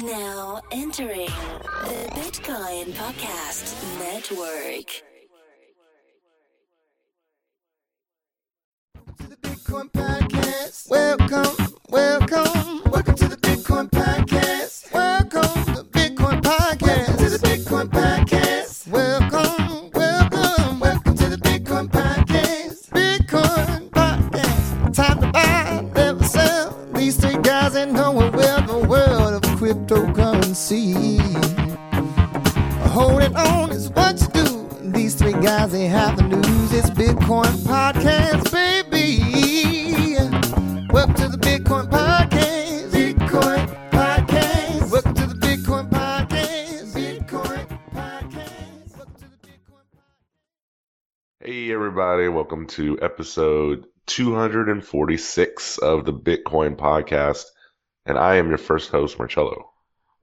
Now entering the Bitcoin Podcast Network. to the Bitcoin Podcast. Welcome, welcome, welcome to the world of cryptocurrency. Holding on is what you do. These three guys, they have the news. It's Bitcoin Podcast, baby. Welcome to the Bitcoin Podcast. Bitcoin Podcast. Welcome to the Bitcoin Podcast. Bitcoin Podcast. Welcome to the Bitcoin Hey, everybody, welcome to episode 246 of the Bitcoin Podcast. And I am your first host, Marcello.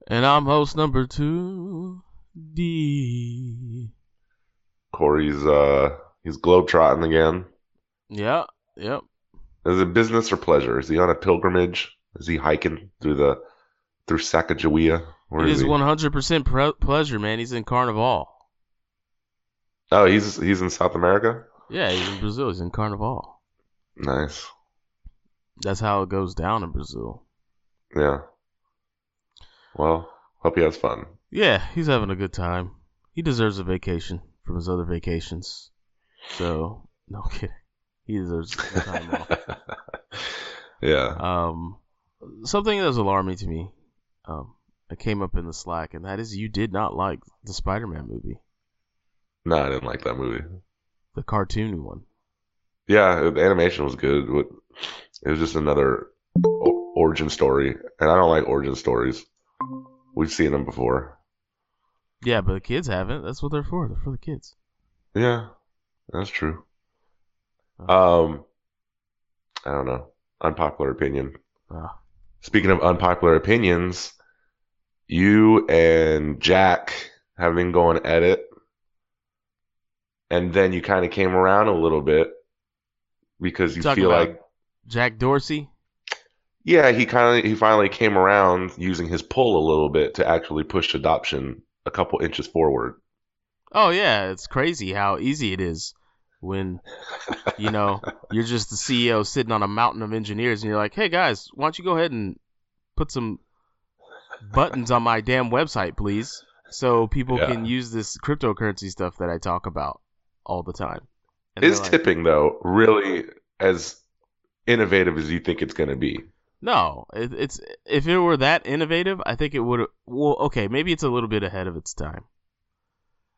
And I'm host number two, D. Corey's uh he's globetrotting again. Yeah, yep. Is it business or pleasure? Is he on a pilgrimage? Is he hiking through the through Sacagawea? Where It is is he? 100% pre- pleasure, man. He's in Carnival. Oh, he's he's in South America? Yeah, he's in Brazil. He's in Carnival. Nice. That's how it goes down in Brazil. Yeah. Well, hope he has fun. Yeah, he's having a good time. He deserves a vacation from his other vacations. So, no kidding. He deserves time off. yeah. Um, something that was alarming to me, um, it came up in the Slack, and that is you did not like the Spider-Man movie, No, I didn't like that movie. the cartoon one. Yeah, the animation was good. but It was just another origin story, and I don't like origin stories. We've seen them before. Yeah, but the kids haven't. That's what they're for. They're for the kids. Yeah, that's true. Uh, Um, I don't know. Unpopular opinion. Ah. Speaking of unpopular opinions, you and Jack have been going at it, and then you kind of came around a little bit because you Talking feel like Jack Dorsey. Yeah, he kind of he finally came around using his pull a little bit to actually push adoption a couple inches forward. Oh yeah, it's crazy how easy it is when you know you're just the CEO sitting on a mountain of engineers, and you're like, "Hey guys, why don't you go ahead and put some buttons on my damn website, please, so people Yeah. can use this cryptocurrency stuff that I talk about all the time." And Is like, tipping though really as innovative as you think it's going to be? No, it, it's if it were that innovative, I think it would. Well, okay, maybe it's a little bit ahead of its time.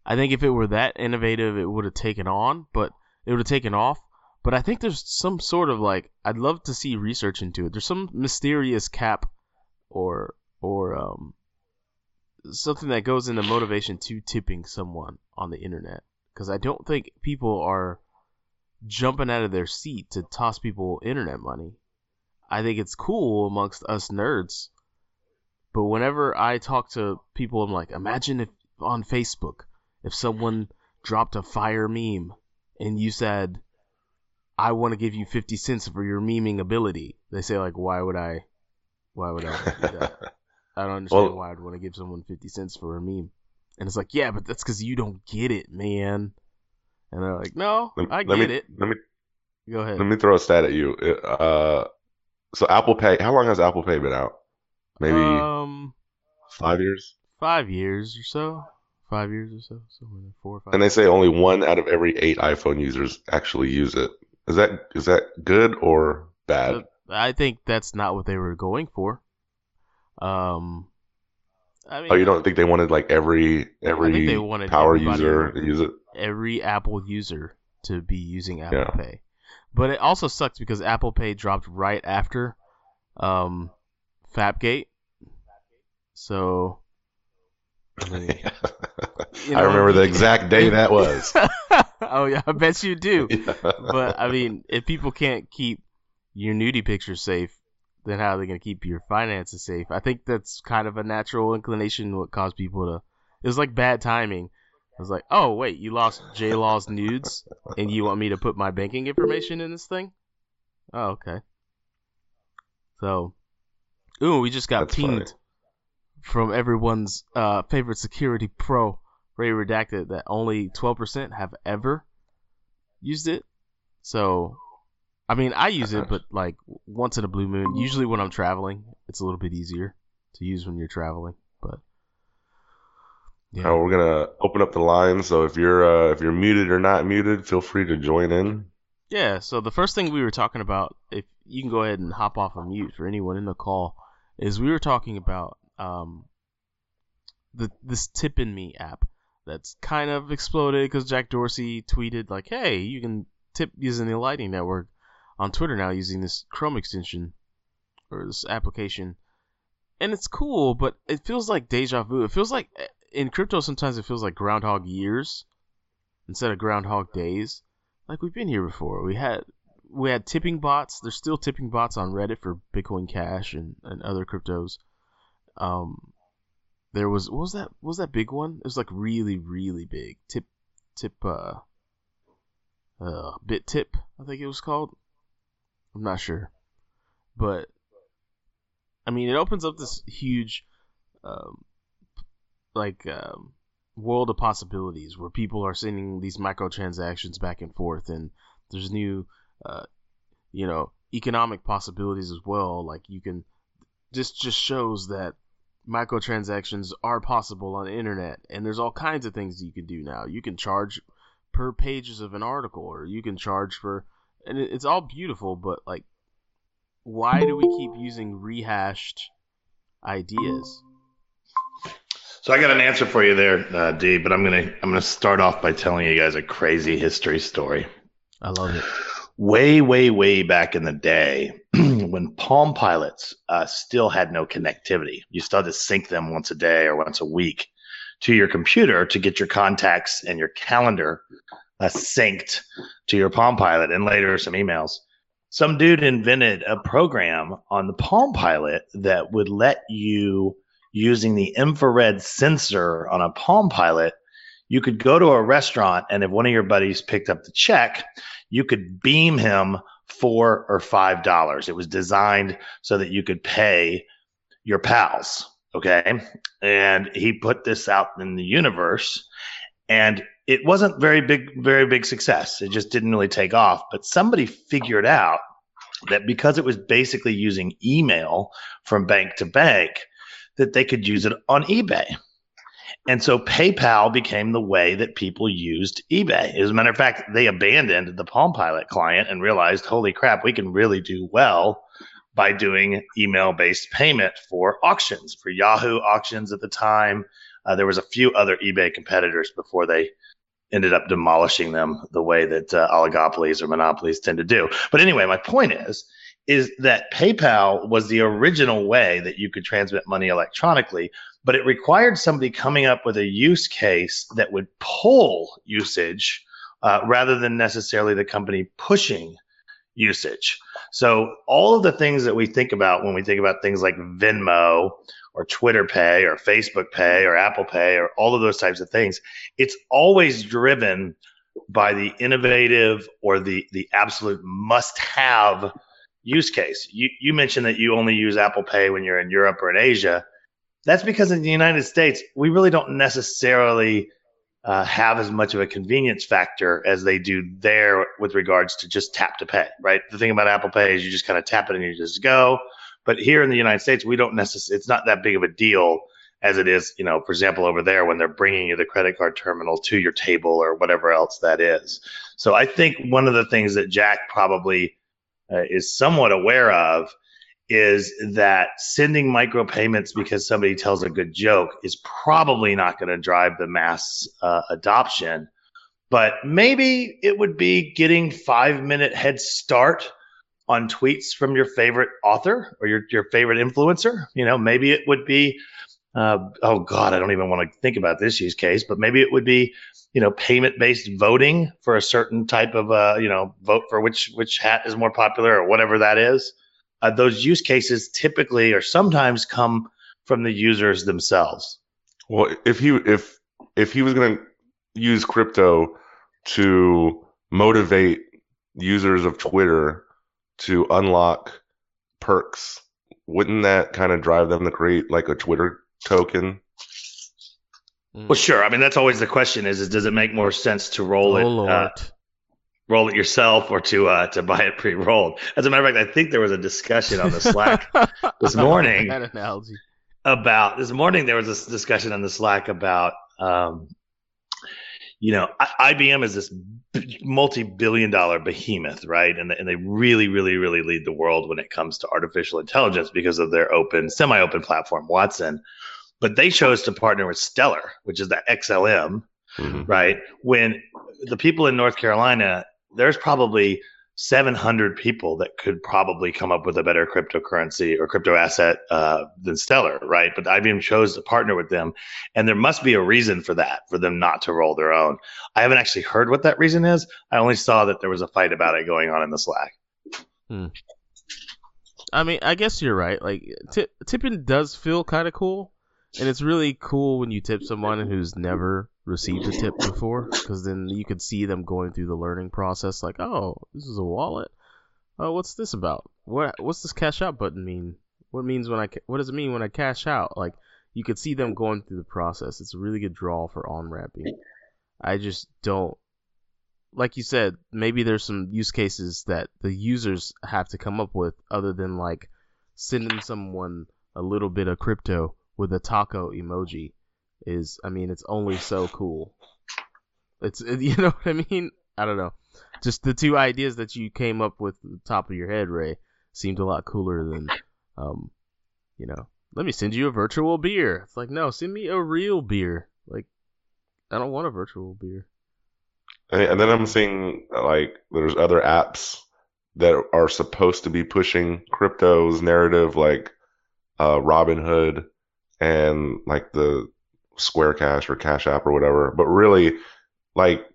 I think if it were that innovative, it would have taken on, but it would have taken off. But I think there's some sort of like I'd love to see research into it. There's some mysterious cap, or or um something that goes into motivation to tipping someone on the internet. Because I don't think people are jumping out of their seat to toss people internet money. I think it's cool amongst us nerds. But whenever I talk to people, I'm like, imagine if on Facebook, if someone dropped a fire meme and you said, I want to give you 50 cents for your memeing ability. They say, like, why would I, why would I do that? I don't understand Well- why I'd want to give someone 50 cents for a meme. And it's like, yeah, but that's because you don't get it, man. And they're like, no, Let, I let get me, it. Let me Go ahead. let me throw a stat at you. Uh, so Apple Pay. How long has Apple Pay been out? Maybe Um, five years. five years or so. Five years or so. Somewhere four or five. And they say only one out of every eight iPhone users actually use it. Is that is that good or bad? I think that's not what they were going for. Um, I mean, Oh, you don't think they wanted like every every power user to- to use it? every Apple user to be using Apple Yeah. Pay. But it also sucks because Apple Pay dropped right after um, Fapgate. So I mean, you I remember the exact day that was. oh yeah, I bet you do. Yeah. but I mean, if people can't keep your nudie pictures safe, then how are they gonna keep your finances safe? I think that's kind of a natural inclination what caused people to. It was like bad timing. I was like, oh wait, you lost J Law's nudes, and you want me to put my banking information in this thing? Oh okay. So, ooh, we just got That's funny. from everyone's uh, favorite security pro, Ray Redacted, that only 12% have ever used it. So, I mean, I use it, but like once in a blue moon. Usually when I'm traveling, it's a little bit easier to use when you're traveling. But yeah, Uh, we're gonna open up the line, so if you're uh, if you're muted or not muted, feel free to join in. yeah. So the first thing we were talking about, if you can go ahead and hop off of mute for anyone in the call, is we were talking about um the this Tippin.me app that's kind of exploded because Jack Dorsey tweeted like, "Hey, you can tip using the Lightning Network on Twitter now using this Chrome extension or this application." And it's cool, but it feels like deja vu. It feels like in crypto sometimes it feels like Groundhog Years instead of Groundhog Days. Like we've been here before. We had we had tipping bots. There's still tipping bots on Reddit for Bitcoin Cash and, and other cryptos. Um, there was what was that what was that big one? It was like really really big. Tip tip uh uh bit tip I think it was called. I'm not sure, but I mean it opens up this huge um like um world of possibilities where people are sending these microtransactions back and forth and there's new uh, you know economic possibilities as well. Like you can this just shows that microtransactions are possible on the internet and there's all kinds of things you can do now. You can charge per pages of an article or you can charge for and it's all beautiful but like why do we keep using rehashed ideas So I got an answer for you there, uh, D. But I'm gonna I'm gonna start off by telling you guys a crazy history story. i love it Way, way, way back in the day, when Palm Pilots uh, still had no connectivity, you still had to sync them once a day or once a week to your computer to get your contacts and your calendar uh, synced to your Palm Pilot, and later some emails. Some dude invented a program on the Palm Pilot that would let you using the infrared sensor on a Palm Pilot, you could go to a restaurant and if one of your buddies picked up the check, you could beam him four or five dollars. It was designed so that you could pay your pals. Okay. And he put this out in the universe and it wasn't very big, very big success. It just didn't really take off. But somebody figured out that because it was basically using email from bank to bank, that they could use it on eBay. And so PayPal became the way that people used eBay. As a matter of fact, they abandoned the Palm Pilot client and realized, holy crap, we can really do well by doing email based payment for auctions, for Yahoo auctions at the time. Uh, there was a few other eBay competitors before they ended up demolishing them the way that uh, oligopolies or monopolies tend to do. But anyway, my point is, is that PayPal was the original way that you could transmit money electronically, but it required somebody coming up with a use case that would pull usage uh, rather than necessarily the company pushing usage. So all of the things that we think about when we think about things like Venmo or Twitter Pay or Facebook Pay or Apple Pay or all of those types of things, it's always driven by the innovative or the the absolute must have use case. You you mentioned that you only use Apple Pay when you're in Europe or in Asia. That's because in the United States, we really don't necessarily uh, have as much of a convenience factor as they do there with regards to just tap to pay, right? The thing about Apple Pay is you just kind of tap it and you just go. But here in the United States, we don't necessarily, it's not that big of a deal as it is, you know, for example, over there when they're bringing you the credit card terminal to your table or whatever else that is. So I think one of the things that Jack probably uh, is somewhat aware of is that sending micropayments because somebody tells a good joke is probably not going to drive the mass uh, adoption. But maybe it would be getting five minute head start on tweets from your favorite author or your, your favorite influencer. You know, maybe it would be, uh, oh God, I don't even want to think about this use case, but maybe it would be, you know, payment based voting for a certain type of, uh, you know, vote for which which hat is more popular or whatever that is uh, those use cases typically or sometimes come from the users themselves. Well, if he if if he was going to use crypto to motivate users of Twitter to unlock perks, wouldn't that kind of drive them to create like a Twitter token. Well, sure. I mean, that's always the question: is, is does it make more sense to roll oh it, uh, roll it yourself, or to uh, to buy it pre-rolled? As a matter of fact, I think there was a discussion on the Slack this morning. that analogy. about this morning there was this discussion on the slack about um, you know I- ibm is this b- multi-billion dollar behemoth right and, and they really really really lead the world when it comes to artificial intelligence because of their open semi-open platform watson but they chose to partner with stellar which is the xlm Mhm. right? When the people in North Carolina, there's probably 700 people that could probably come up with a better cryptocurrency or crypto asset uh, than Stellar, right? But IBM chose to partner with them, and there must be a reason for that, for them not to roll their own. I haven't actually heard what that reason is. I only saw that there was a fight about it going on in the Slack. I mean, I guess you're right. Like tip, tipping does feel kind of cool, and it's really cool when you tip someone who's never received a tip before, because then you can see them going through the learning process. Like, oh, this is a wallet. Oh, what's this about? What what's this cash out button mean? What means when I what does it mean when I cash out? Like, you could see them going through the process. It's a really good draw for on ramping. I just don't. Like you said, maybe there's some use cases that the users have to come up with other than like sending someone a little bit of crypto with a taco emoji is I mean it's only so cool. It's you know what I mean? I don't know. Just the two ideas that you came up with the top of your head, Ray, seemed a lot cooler than um you know, let me send you a virtual beer. It's like, no, send me a real beer. Like I don't want a virtual beer. And, and then I'm seeing like there's other apps that are supposed to be pushing crypto's narrative, like uh, Robinhood and like the Square Cash or Cash App or whatever. But really, like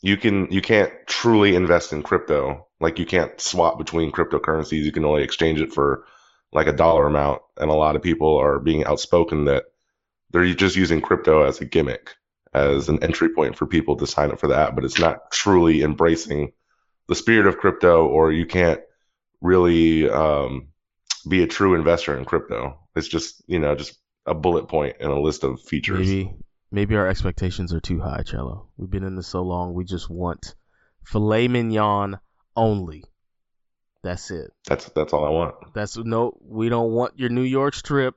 you can you can't truly invest in crypto. Like you can't swap between cryptocurrencies. You can only exchange it for like a dollar amount. And a lot of people are being outspoken that they're just using crypto as a gimmick as an entry point for people to sign up for the app, but it's not truly embracing the spirit of crypto, or you can't really um, be a true investor in crypto. It's just you know just a bullet and a list of features. Maybe maybe our expectations are too high, Cello. We've been in this so long, we just want filet mignon only. That's it. That's that's all I want. That's no. We don't want your New York strip.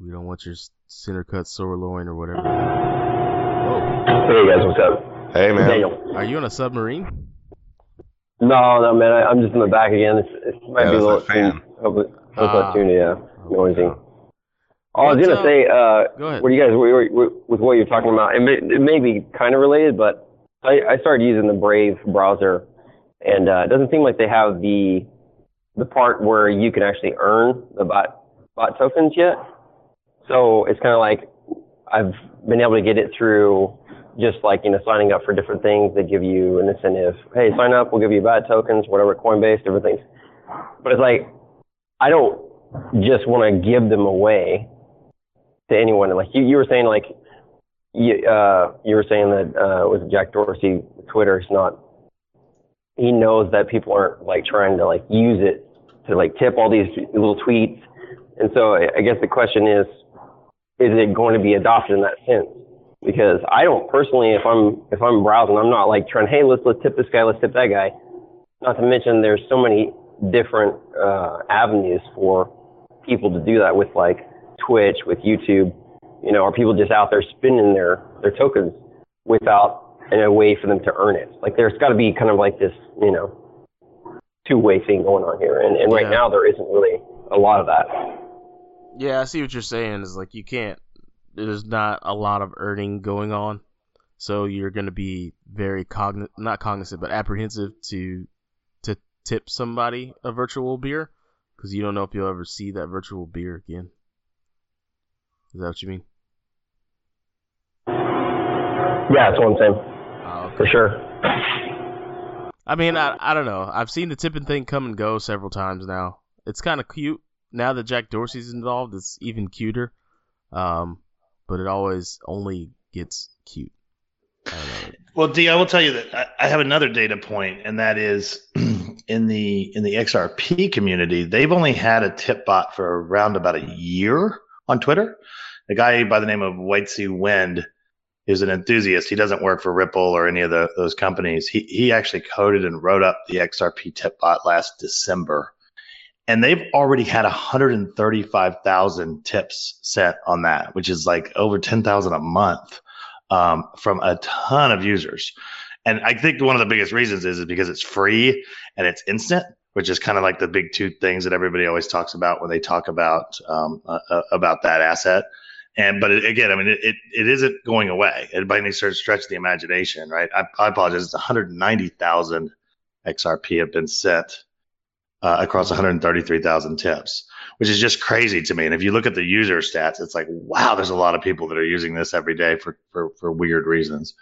We don't want your center cut sirloin or whatever. Whoa. Hey guys, what's up? Hey man, Daniel. Are you on a submarine? No, no, man, I, I'm just in the back again. It's, it might Yeah, be a little that fan. Hopefully, hopefully Ah. that tune, yeah, noisy. Okay. I was gonna up? say, uh, Go ahead. what do you guys, what, what, with what you're talking about, it may, it may be kind of related, but I, I started using the Brave browser, and uh, it doesn't seem like they have the the part where you can actually earn the BAT BAT tokens yet. So it's kind of like I've been able to get it through just like you know signing up for different things. They give you an incentive. Hey, sign up. We'll give you BAT tokens, whatever, Coinbase, different things. But it's like I don't just want to give them away to anyone. Like you, you were saying, like you, uh, you were saying that uh, it Jack Dorsey, Twitter is not. He knows that people aren't like trying to like use it to like tip all these little tweets, and so I, I guess the question is, is it going to be adopted in that sense? Because I don't personally, if I'm if I'm browsing, I'm not like trying, hey, let's let's tip this guy, let's tip that guy. Not to mention, there's so many different uh, avenues for people to do that with like Twitch, with YouTube. You know, are people just out there spending their their tokens without a way for them to earn it? Like, there's got to be kind of like this, you know, two way thing going on here, and and right Yeah. now there isn't really a lot of that. Yeah, I see what you're saying. Is like you can't. There's not a lot of earning going on, so you're gonna be very cogn not cognizant, but apprehensive to to tip somebody a virtual beer because you don't know if you'll ever see that virtual beer again. Is that what you mean? Yeah, that's what I'm saying Oh, okay. for sure. I mean, I I don't know. I've seen the tipping thing come and go several times now. It's kind of cute now that Jack Dorsey's involved. It's even cuter. Um, but it always only gets cute. I don't know. Well, D, I will tell you that I, I have another data point, and that is in the in the XRP community, they've only had a tip bot for around about a year on Twitter. A guy by the name of White Wietse Wind is an enthusiast. He doesn't work for Ripple or any of the, those companies. He he actually coded and wrote up the XRP tip bot last December, and they've already had 135,000 tips sent on that, which is like over 10,000 a month um, from a ton of users. And I think one of the biggest reasons is, is because it's free and it's instant, which is kind of like the big two things that everybody always talks about when they talk about um, uh, uh about that asset. And but it, again, I mean, it, it, it isn't going away. It by any sort of stretch of the imagination, right? I, I apologize. It's 190,000 XRP have been sent uh, across 133,000 tips, which is just crazy to me. And if you look at the user stats, it's like, wow, there's a lot of people that are using this every day for for, for weird reasons.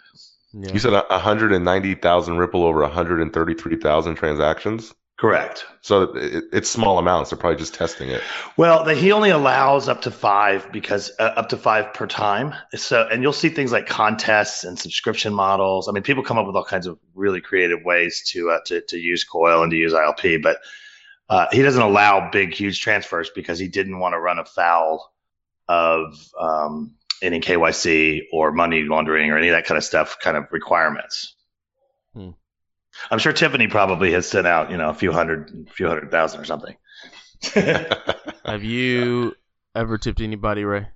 Yeah. You said 190,000 Ripple over 133,000 transactions. Correct. So it, it's small amounts. They're probably just testing it. Well, the, he only allows up to five because uh, up to five per time. So, and you'll see things like contests and subscription models. I mean, people come up with all kinds of really creative ways to uh, to, to use Coil and to use ILP, but uh, he doesn't allow big, huge transfers because he didn't want to run afoul of um, any KYC or money laundering or any of that kind of stuff, kind of requirements. I'm sure Tiffany probably has sent out, you know, a few hundred, a few hundred thousand or something. Have you ever tipped anybody, Ray?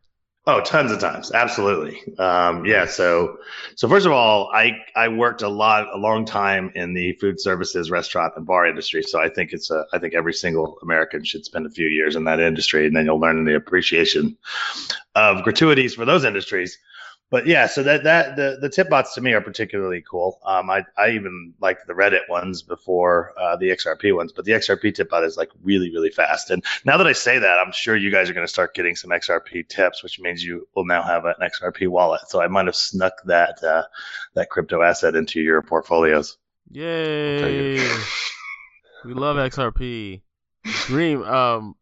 Oh, tons of times, absolutely. Um, yeah. So, so first of all, I I worked a lot, a long time in the food services, restaurant, and bar industry. So I think it's a, I think every single American should spend a few years in that industry, and then you'll learn the appreciation of gratuities for those industries but yeah, so that that the the tip bots to me are particularly cool. Um, I I even liked the Reddit ones before uh, the XRP ones, but the XRP tip bot is like really really fast. And now that I say that, I'm sure you guys are going to start getting some XRP tips, which means you will now have an XRP wallet. So I might have snuck that uh, that crypto asset into your portfolios. Yay! we love XRP. Dream. Um,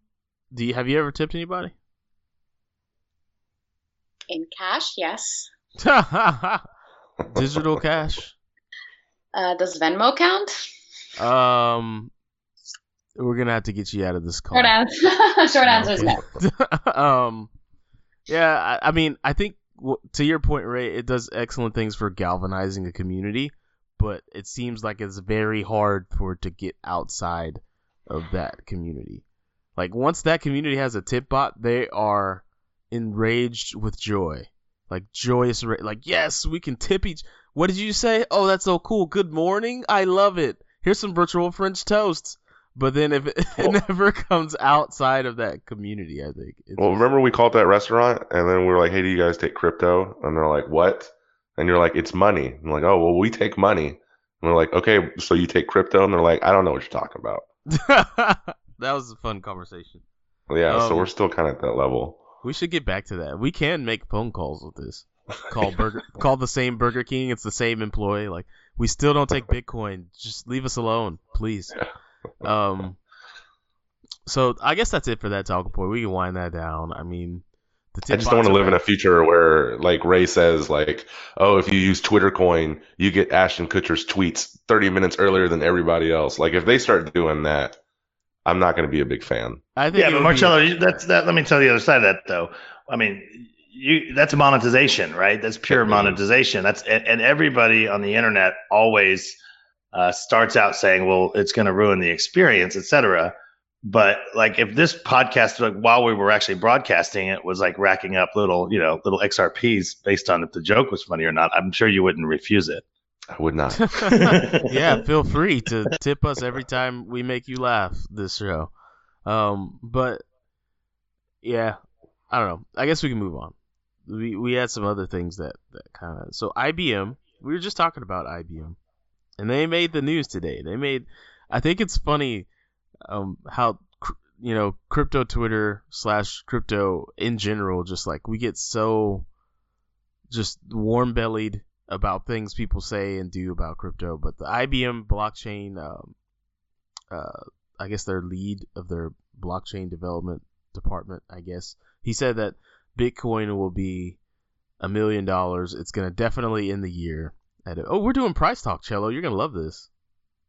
do you have you ever tipped anybody? In cash, yes. Digital cash. Uh, does Venmo count? Um, we're gonna have to get you out of this call. Short answer, Short answer is no. um, yeah, I, I mean, I think w- to your point, Ray, it does excellent things for galvanizing a community, but it seems like it's very hard for it to get outside of that community. Like once that community has a tip bot, they are enraged with joy, like joyous, like yes, we can tip each. What did you say? Oh, that's so cool. Good morning. I love it. Here's some virtual French toasts. But then if it, it never comes outside of that community, I think. It's Well, remember we called that restaurant and then we were like, hey, do you guys take crypto? And they're like, what? And you're like, it's money. And I'm like, oh, well, we take money. And we're like, okay, so you take crypto? And they're like, I don't know what you're talking about. that was a fun conversation. Well, yeah, so Um, we're still kind of at that level. We should get back to that. We can make phone calls with this. Call Burger, call the same Burger King. It's the same employee. Like we still don't take Bitcoin. Just leave us alone, please. Um. So I guess that's it for that talking point. We can wind that down. I mean, the I just don't want to live in a future where, like Ray says, like, oh, if you use Twitter Coin, you get Ashton Kutcher's tweets 30 minutes earlier than everybody else. Like, if they start doing that, I'm not going to be a big fan. I think Yeah, but would be- Marcello, that's that. Let me tell you the other side of that, though. I mean, you that's monetization, right? That's pure It is. monetization. That's and, and everybody on the internet always uh, starts out saying, "Well, it's going to ruin the experience, etc." But like, if this podcast, like while we were actually broadcasting it, was like racking up little, you know, little XRPs based on if the joke was funny or not, I'm sure you wouldn't refuse it. I would not. yeah, feel free to tip us every time we make you laugh this show. Um, but yeah, I don't know. I guess we can move on. We we had some other things that that kind of so IBM. We were just talking about IBM, and they made the news today. They made. I think it's funny um, how you know crypto Twitter slash crypto in general. Just like we get so just warm bellied about things people say and do about crypto. But the IBM blockchain, um, uh, I guess their lead of their blockchain development department, I guess he said that Bitcoin will be a million dollars. It's gonna definitely end the year. At oh, we're doing price talk, Cello. You're gonna love this.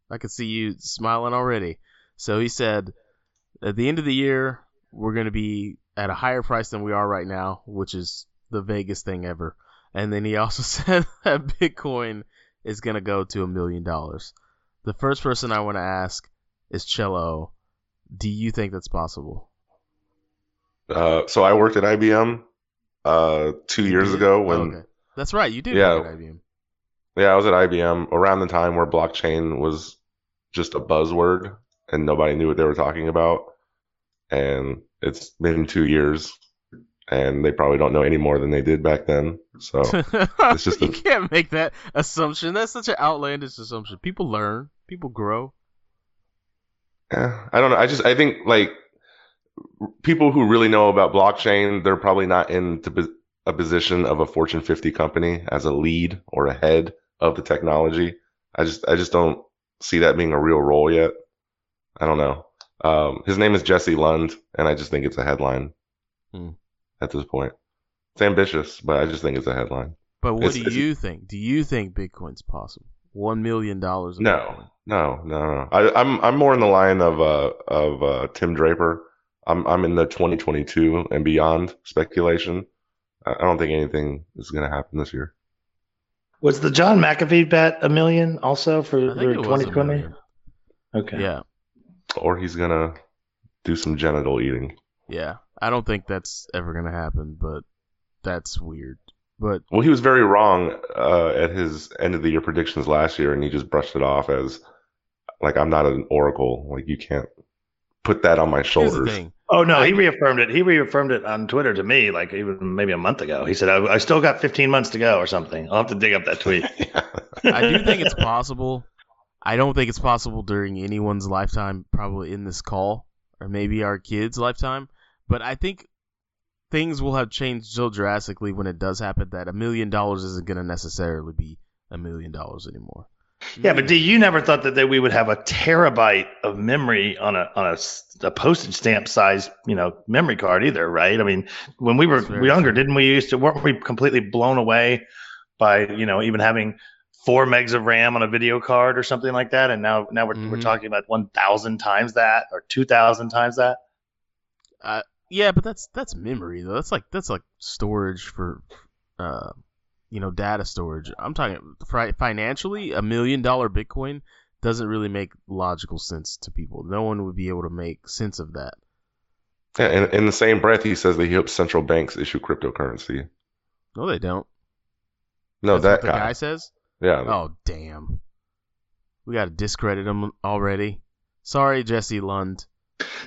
I can see you smiling already. So he said, at the end of the year, we're gonna be at a higher price than we are right now, which is the vaguest thing ever. And then he also said that Bitcoin is going to go to a million dollars. The first person I want to ask is Cello. Do you think that's possible? Uh, so I worked at IBM uh, two years ago when Okay. That's right. You did Yeah. work at IBM. yeah I was at IBM around the time where blockchain was just a buzzword and nobody knew what they were talking about. And it's been two years, and they probably don't know any more than they did back then. So it's just you can't make that assumption. That's such an outlandish assumption. People learn. People grow. Yeah, I don't know. I just I think like people who really know about blockchain, they're probably not in a position of a Fortune 50 company as a lead or a head of the technology. I just I just don't see that being a real role yet. I don't know. Um, his name is Jesse Lund, and I just think it's a headline Hmm. at this point. It's ambitious, but I just think it's a headline. But what It's- do it's- you think? Do you think Bitcoin's possible? One million dollars. No, no, no, no. I, I'm I'm more in the line of uh of uh, Tim Draper. I'm I'm in the 2022 and beyond speculation. I, I don't think anything is going to happen this year. Was the John McAfee bet a million also for, I for think it was a 2020? Okay. Yeah, Or he's gonna do some genital eating. yeah. I don't think that's ever gonna happen, but that's weird. But Well, he was very wrong uh, at his end of the year predictions last year, and he just brushed it off as like I'm not an oracle. Like you can't put that on my shoulders. Oh no, he reaffirmed it. He reaffirmed it on Twitter to me, like even maybe a month ago. He said, "I, I still got 15 months to go, or something." I'll have to dig up that tweet. I do think it's possible. I don't think it's possible during anyone's lifetime, probably in this call, or maybe our kids' lifetime. But I think things will have changed so drastically when it does happen that a million dollars isn't going to necessarily be a million dollars anymore. Yeah, but D, you never thought that, that we would have a terabyte of memory on a on a, a postage stamp size, you know, memory card either, right? I mean, when we were younger, true. didn't we used to weren't we completely blown away by you know even having four megs of RAM on a video card or something like that? And now now we're we're Mhm. talking about one thousand times that or two thousand times that. Yeah, but that's that's memory though. That's like that's like storage for, uh, you know, data storage. I'm talking financially, a million dollar Bitcoin doesn't really make logical sense to people. No one would be able to make sense of that. Yeah, and in the same breath, he says that he hopes central banks issue cryptocurrency. No, they don't. No, That's that guy. guy says. Yeah, Oh damn, we got to discredit him already. Sorry, Jesse Lund.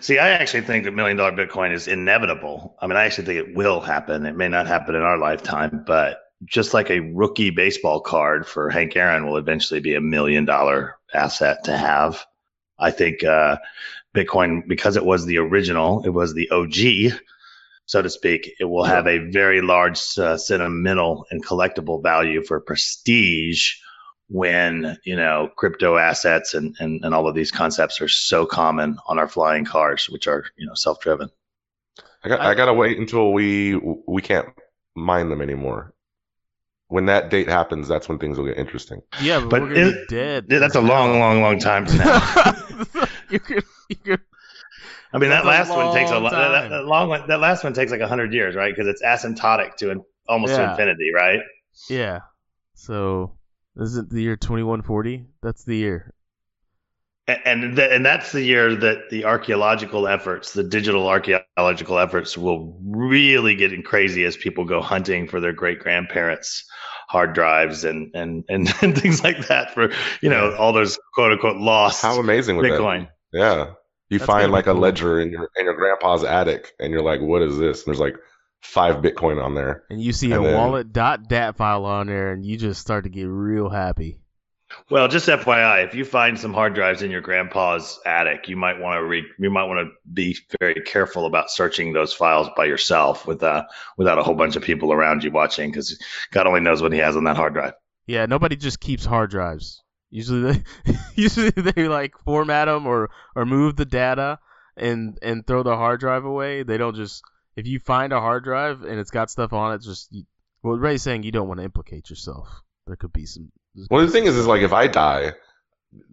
See, I actually think that million dollar Bitcoin is inevitable. I mean, I actually think it will happen. It may not happen in our lifetime, but just like a rookie baseball card for Hank Aaron will eventually be a million dollar asset to have. I think uh, Bitcoin, because it was the original, it was the OG, so to speak, it will have a very large uh, sentimental and collectible value for prestige when you know crypto assets and, and, and all of these concepts are so common on our flying cars, which are you know self-driven. I got, I- I, gotta wait until we we can't mine them anymore. When that date happens, that's when things will get interesting. Yeah, but, But we're gonna it- be dead. Yeah, That's a long, long, long time from now. you could, you could, I mean, that last one takes a long lot. That, that long one, that last one takes like hundred years, right? Because it's asymptotic to in, almost to infinity, right? yeah. So, is it the year 2140? That's the year. A- And th- and that's the year that the archaeological efforts, the digital archaeological efforts, will really get crazy as people go hunting for their great grandparents' hard drives and, and and and things like that for you know all those quote unquote lost How amazing would Bitcoin. that? Yeah, you That's find be like a ledger in your in your grandpa's attic, and you're like, "What is this?" And there's like five Bitcoin on there. And you see And a then- wallet dot dat file on there, and you just start to get real happy. Well, just FYI, if you find some hard drives in your grandpa's attic, you might want to re- you might want to be very careful about searching those files by yourself with uh, without a whole bunch of people around you watching, because God only knows what he has on that hard drive. Yeah, nobody just keeps hard drives. Usually they usually they like format them or or move the data and and throw the hard drive away. They don't just if you find a hard drive and it's got stuff on it, just you, well, Ray's saying you don't want to implicate yourself. There could be some. there's Well, the be thing is, is like if I die,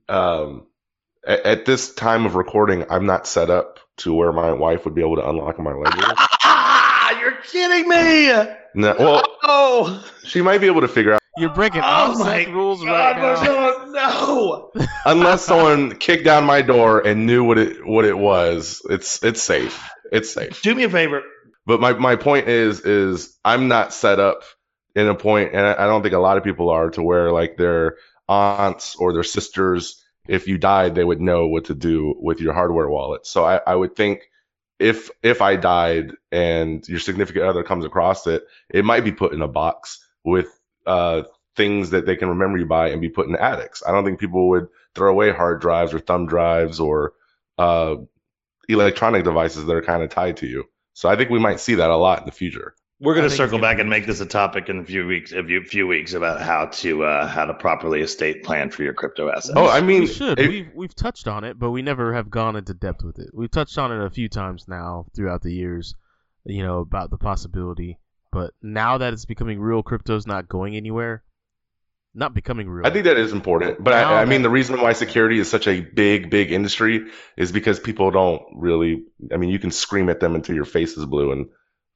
um, at, at this time of recording, I'm not set up to where my wife would be able to unlock my ledger. Ah, you're kidding me. No, well, Oh, she might be able to figure out You're breaking oh all my rules God, right now. no, no. unless someone kicked down my door and knew what it what it was. It's it's safe. It's safe. Do me a favor. But my, my point is is I'm not set up in a point, and I don't think a lot of people are to where like their aunts or their sisters, if you died, they would know what to do with your hardware wallet. So I, I would think if if I died and your significant other comes across it, it might be put in a box with uh, things that they can remember you by and be put in attics. I don't think people would throw away hard drives or thumb drives or uh, electronic devices that are kind of tied to you. So I think we might see that a lot in the future. We're going to circle back and make this a topic in a few weeks. A few, few weeks about how to uh, how to properly estate plan for your crypto assets. Oh, I mean, we should. it- we've we've touched on it, but we never have gone into depth with it. We've touched on it a few times now throughout the years, you know, about the possibility. But now that it's becoming real, crypto's not going anywhere. Not becoming real. I think that is important, but Now I, I mean the reason why security is such a big, big industry is because people don't really. I mean, you can scream at them until your face is blue, and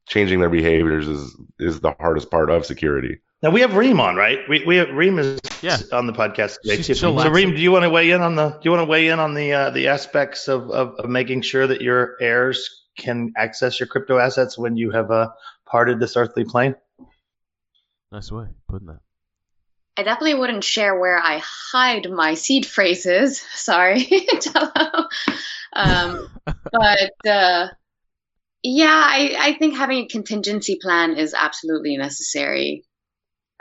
changing their behaviors is is the hardest part of security. Now we have Reem on, right? We we have Reem is Yeah. on the podcast today She's too. So chillaxing. Reem, do you want to weigh in on the do you want to weigh in on the uh, the aspects of, of of making sure that your heirs can access your crypto assets when you have uh, parted this earthly plane? nice way of putting that. I definitely wouldn't share where I hide my seed phrases. Sorry, Um, but uh, yeah, I, I think having a contingency plan is absolutely necessary.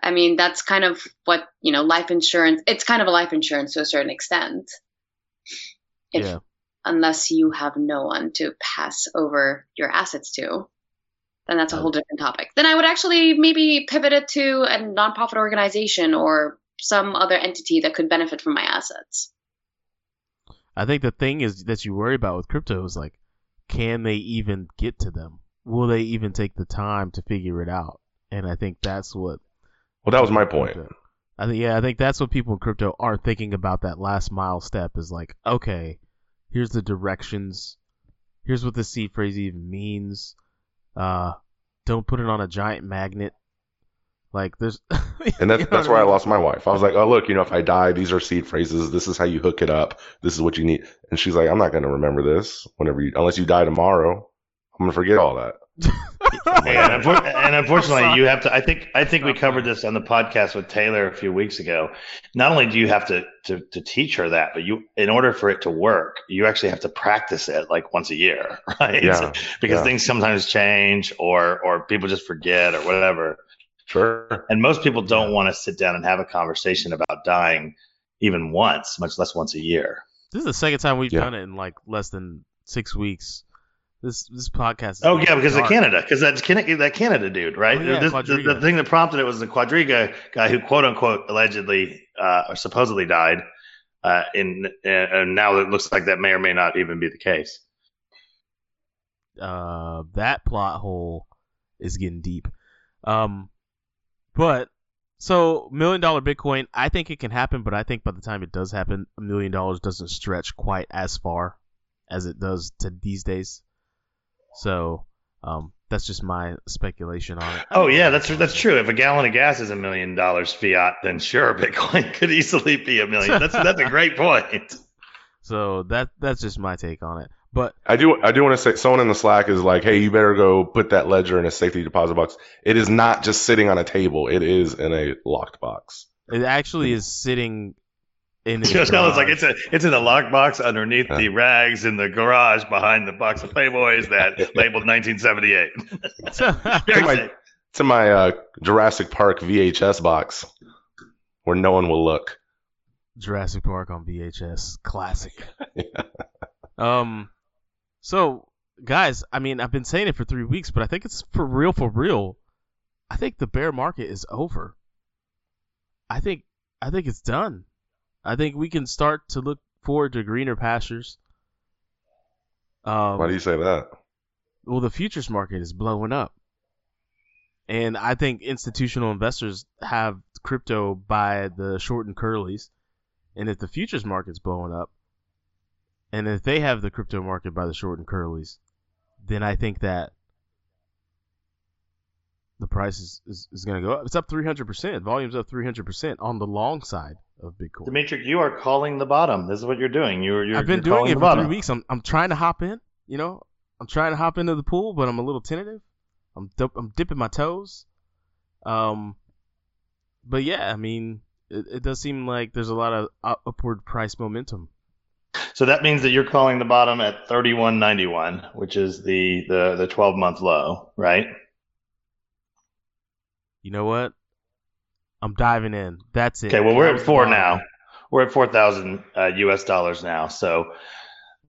I mean, that's kind of what you know, life insurance. It's kind of a life insurance to a certain extent. If, yeah. Unless you have no one to pass over your assets to, then that's a whole different topic. Then I would actually maybe pivot it to a nonprofit organization or some other entity that could benefit from my assets. I think the thing is that you worry about with crypto is like, can they even get to them? Will they even take the time to figure it out? And I think that's what. Well, that was my point. I think yeah, I think that's what people in crypto aren't thinking about. That last mile step is like, okay, here's the directions, here's what the seed phrase even means. Uh, don't put it on a giant magnet. Like there's, And that's You know that's where I mean? lost my wife. I was like, oh look, you know, if I die, these are seed phrases. This is how you hook it up. This is what you need. And she's like, I'm not going to remember this whenever you, unless you die tomorrow. I'm gonna forget all that. And, and unfortunately, you have to. I think I think we covered this on the podcast with Taylor a few weeks ago. Not only do you have to, to to teach her that, but you, in order for it to work, you actually have to practice it like once a year, right? Yeah, because yeah. things sometimes change, or or people just forget, or whatever. Sure. And most people don't want to sit down and have a conversation about dying even once, much less once a year. This is the second time we've Yeah. done it in like less than six weeks. This this podcast. Is Oh yeah, because of. Canada, because that's Can- that Canada dude, right? Oh, yeah, This- the, the thing that prompted it was the Quadriga guy who quote unquote allegedly uh, or supposedly died, uh, in uh, and now it looks like that may or may not even be the case. uh, that plot hole is getting deep. Um, but so million dollar Bitcoin, I think it can happen, but I think by the time it does happen, a million dollars doesn't stretch quite as far as it does to these days. So, um, that's just my speculation on it. Oh yeah, that's that's true. If a gallon of gas is a million dollars fiat, then sure, Bitcoin could easily be a million. That's that's a great point. So that that's just my take on it. But I do I do want to say someone in the Slack is like, hey, you better go put that ledger in a safety deposit box. It is not just sitting on a table. It is in a locked box. it actually is sitting in. his You know, it's like it's a it's in a lockbox underneath Yeah. the rags in the garage behind the box of Playboys that labeled 1978. To my- safe. It's in my uh, Jurassic Park VHS box where no one will look. Jurassic Park on VHS, classic. Um, so guys, I mean, I've been saying it for three weeks, but I think it's for real, for real. I think the bear market is over. I think, I think it's done. I think we can start to look forward to greener pastures. Um, Why do you say that? well, the futures market is blowing up. And I think institutional investors have crypto by the short and curlies. And if the futures market's blowing up, and if they have the crypto market by the short and curlies, then I think that the price is, is, is going to go up. It's up 300%. Volume's up 300% on the long side of Bitcoin. Dimitri, you are calling the bottom. This is what you're doing. You're, you're I've been doing it for bottom. three weeks. I'm I'm trying to hop in. You know, I'm trying to hop into the pool, but I'm a little tentative. I'm dip, I'm dipping my toes. Um, but yeah, I mean, it, it does seem like there's a lot of up- upward price momentum. So that means that you're calling the bottom at 31.91, which is the the the 12 month low, right? You know what? I'm diving in. That's it. Okay, well we're at four now. We're at 4,000 uh, US dollars now. So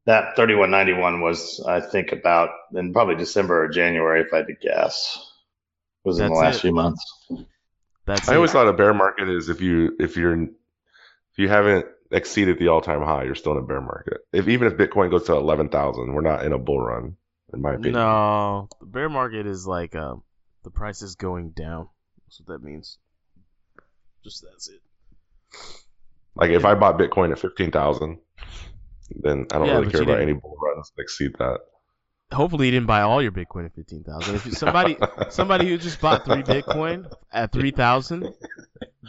that 31.91 was, I think, about in probably December or January, if I had to guess, was in the That's last it. few months. That's I it. always thought a bear market is if you if you're if you haven't exceeded the all time high, you're still in a bear market. If even if Bitcoin goes to eleven thousand, we're not in a bull run, in my opinion. No, the bear market is like um, the price is going down. That's what that means. Just that's it. Like if I bought Bitcoin at fifteen thousand, then I don't Yeah, really care about didn't- any bull runs that exceed that. Hopefully, you didn't buy all your Bitcoin at fifteen thousand. If you, somebody somebody who just bought three Bitcoin at three thousand,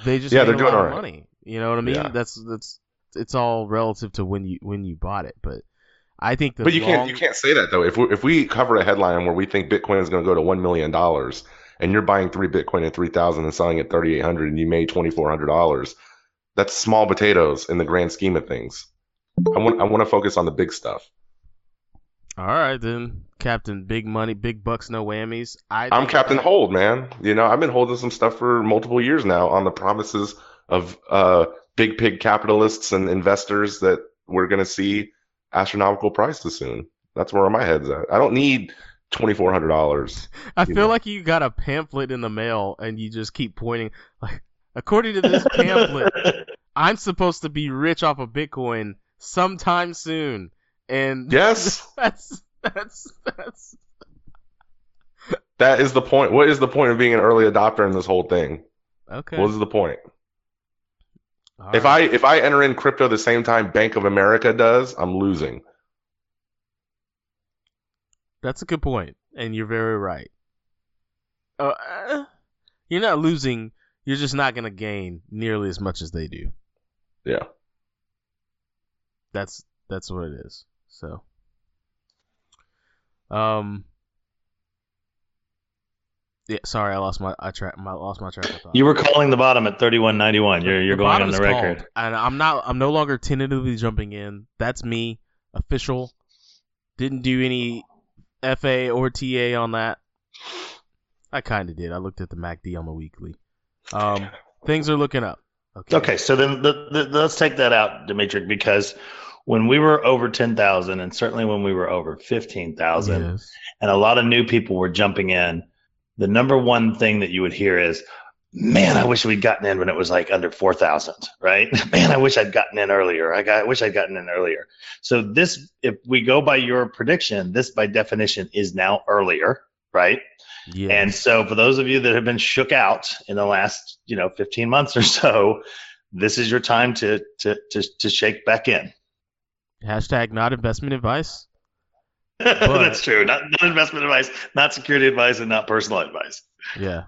they just Yeah, they're doing lot of alright. money. You know what I mean? Yeah. That's that's it's all relative to when you when you bought it. But I think the But you long, can't you can't say that though. If we if we cover a headline where we think Bitcoin is going to go to one million dollars, and you're buying three Bitcoin at three thousand and selling at thirty eight hundred, and you made twenty four hundred dollars, that's small potatoes in the grand scheme of things. I want I want to focus on the big stuff. All right then, Captain Big Money, Big Bucks, no whammies. I I'm think- Captain Hold, man. You know I've been holding some stuff for multiple years now on the promises of uh, big pig capitalists and investors that we're going to see astronomical prices soon. That's where my head's at. I don't need twenty four hundred dollars. I feel know. like you got a pamphlet in the mail and you just keep pointing. Like, according to this pamphlet, I'm supposed to be rich off of Bitcoin sometime soon, and Yes. that's that's that's That is the point. What is the point of being an early adopter in this whole thing? okay. What is the point? All If right. I if I enter in crypto the same time Bank of America does, I'm losing. That's a good point, and you're very right. Uh, eh, you're not losing. You're just not gonna gain nearly as much as they do. Yeah. That's that's what it is. So, um, yeah. Sorry, I lost my I track my lost my track of thought. You were calling the bottom at 31.91. You're you're The going on the record. called, and I'm not. I'm no longer tentatively jumping in. That's me, official. Didn't do any FA or TA on that. I kind of did. I looked at the MACD on the weekly. Um, things are looking up. Okay. Okay, so then the, the, let's take that out, Dimitri, because when we were over 10,000, and certainly when we were over 15,000, Yes. and a lot of new people were jumping in, the number one thing that you would hear is, man, I wish we'd gotten in when it was like under 4,000, right? Man, I wish I'd gotten in earlier. I got, I wish I'd gotten in earlier. So this, if we go by your prediction, this by definition is now earlier, right? Yes. And so for those of you that have been shook out in the last, you know, 15 months or so, this is your time to to to, to shake back in. hashtag not investment advice. That's true. Not, not investment advice, not security advice, and not personal advice. Yeah.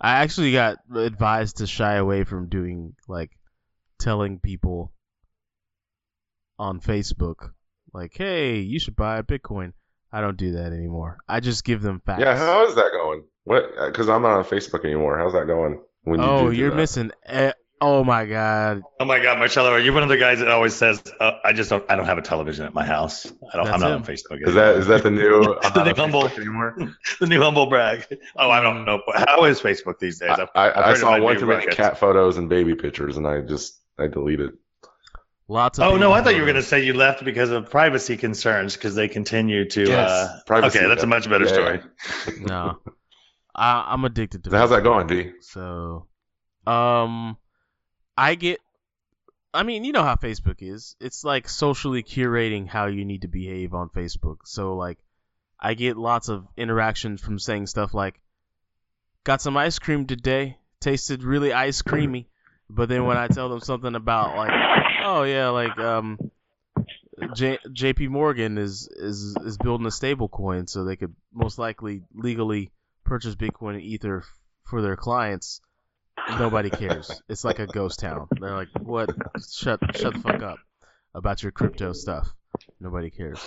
I actually got advised to shy away from doing like telling people on Facebook like, "Hey, you should buy Bitcoin." I don't do that anymore. I just give them facts. Yeah, how is that going? What? Because I'm not on Facebook anymore. How's that going? When you oh, do do you're that? missing. Oh my god. Oh my God, Marcello, are you one of the guys that always says, uh, "I just don't, I don't have a television at my house. I don't, I'm not him. on Facebook." Is that is that the new? I'm The not on new humble- anymore. the new humble brag? Oh, I don't know. How is Facebook these days? I, I've- I, I've I saw one be too many cat photos and baby pictures, and I just I deleted. Lots of. Oh no, I thought you were going to say you left because of privacy concerns because they continue to. Yes, uh, privacy, okay, that's a much better Yeah, story. No, I, I'm addicted to. So how's that going, D? So, um, I get. I mean, you know how Facebook is. It's like socially curating how you need to behave on Facebook. So, like, I get lots of interactions from saying stuff like, "Got some ice cream today. Tasted really ice creamy." But then when I tell them something about like, "Oh yeah, like um." J- J.P. Morgan is, is is building a stable coin so they could most likely legally purchase Bitcoin and Ether for their clients, nobody cares. It's like a ghost town. They're like, "What? Shut shut the fuck up about your crypto stuff." Nobody cares.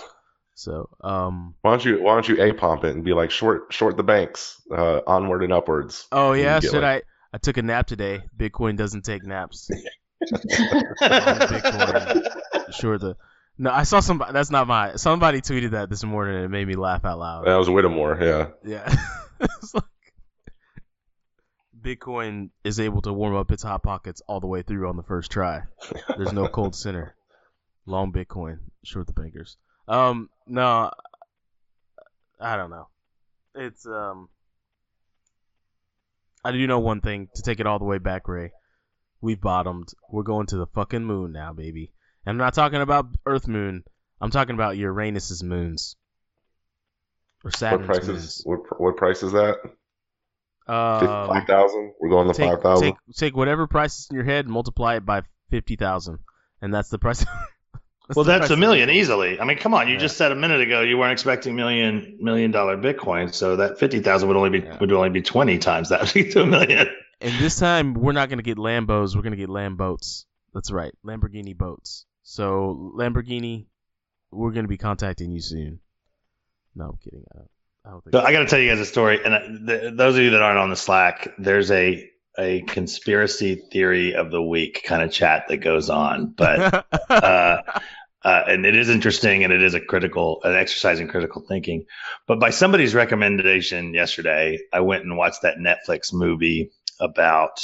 So, um, Why don't you why don't you a pump it and be like short short the banks uh, onward and upwards? oh yeah, should like- I? I took a nap today. Bitcoin doesn't take naps. Bitcoin. Sure the. No, I saw somebody. That's not my. Somebody tweeted that this morning and it made me laugh out loud. That was Whittemore, yeah. Yeah. It's like Bitcoin is able to warm up its hot pockets all the way through on the first try. There's no cold center. Long Bitcoin, short the bankers. Um, no, I don't know. It's um, I do know one thing. To take it all the way back, Ray, we've bottomed. We're going to the fucking moon now, baby. And I'm not talking about Earth moon. I'm talking about Uranus's moons or What price moons. is what, what price is that? Um, Five thousand. We're going to take, five thousand. take take whatever price is in your head, and multiply it by fifty thousand, and that's the price. well, the that's price a million easily. I mean, come on. You Yeah. just said a minute ago you weren't expecting million million dollar Bitcoin, so that fifty thousand would only be Yeah. would only be twenty times that to a million. And this time we're not gonna get Lambos, we're gonna get Lamb boats. That's right, Lamborghini boats. So Lamborghini, we're gonna be contacting you soon. No, I'm kidding. I I. So I got to tell you guys a story, and th- those of you that aren't on the Slack, there's a a conspiracy theory of the week kind of chat that goes on, but uh, uh, and it is interesting and it is a critical an exercise in critical thinking. But by somebody's recommendation yesterday, I went and watched that Netflix movie about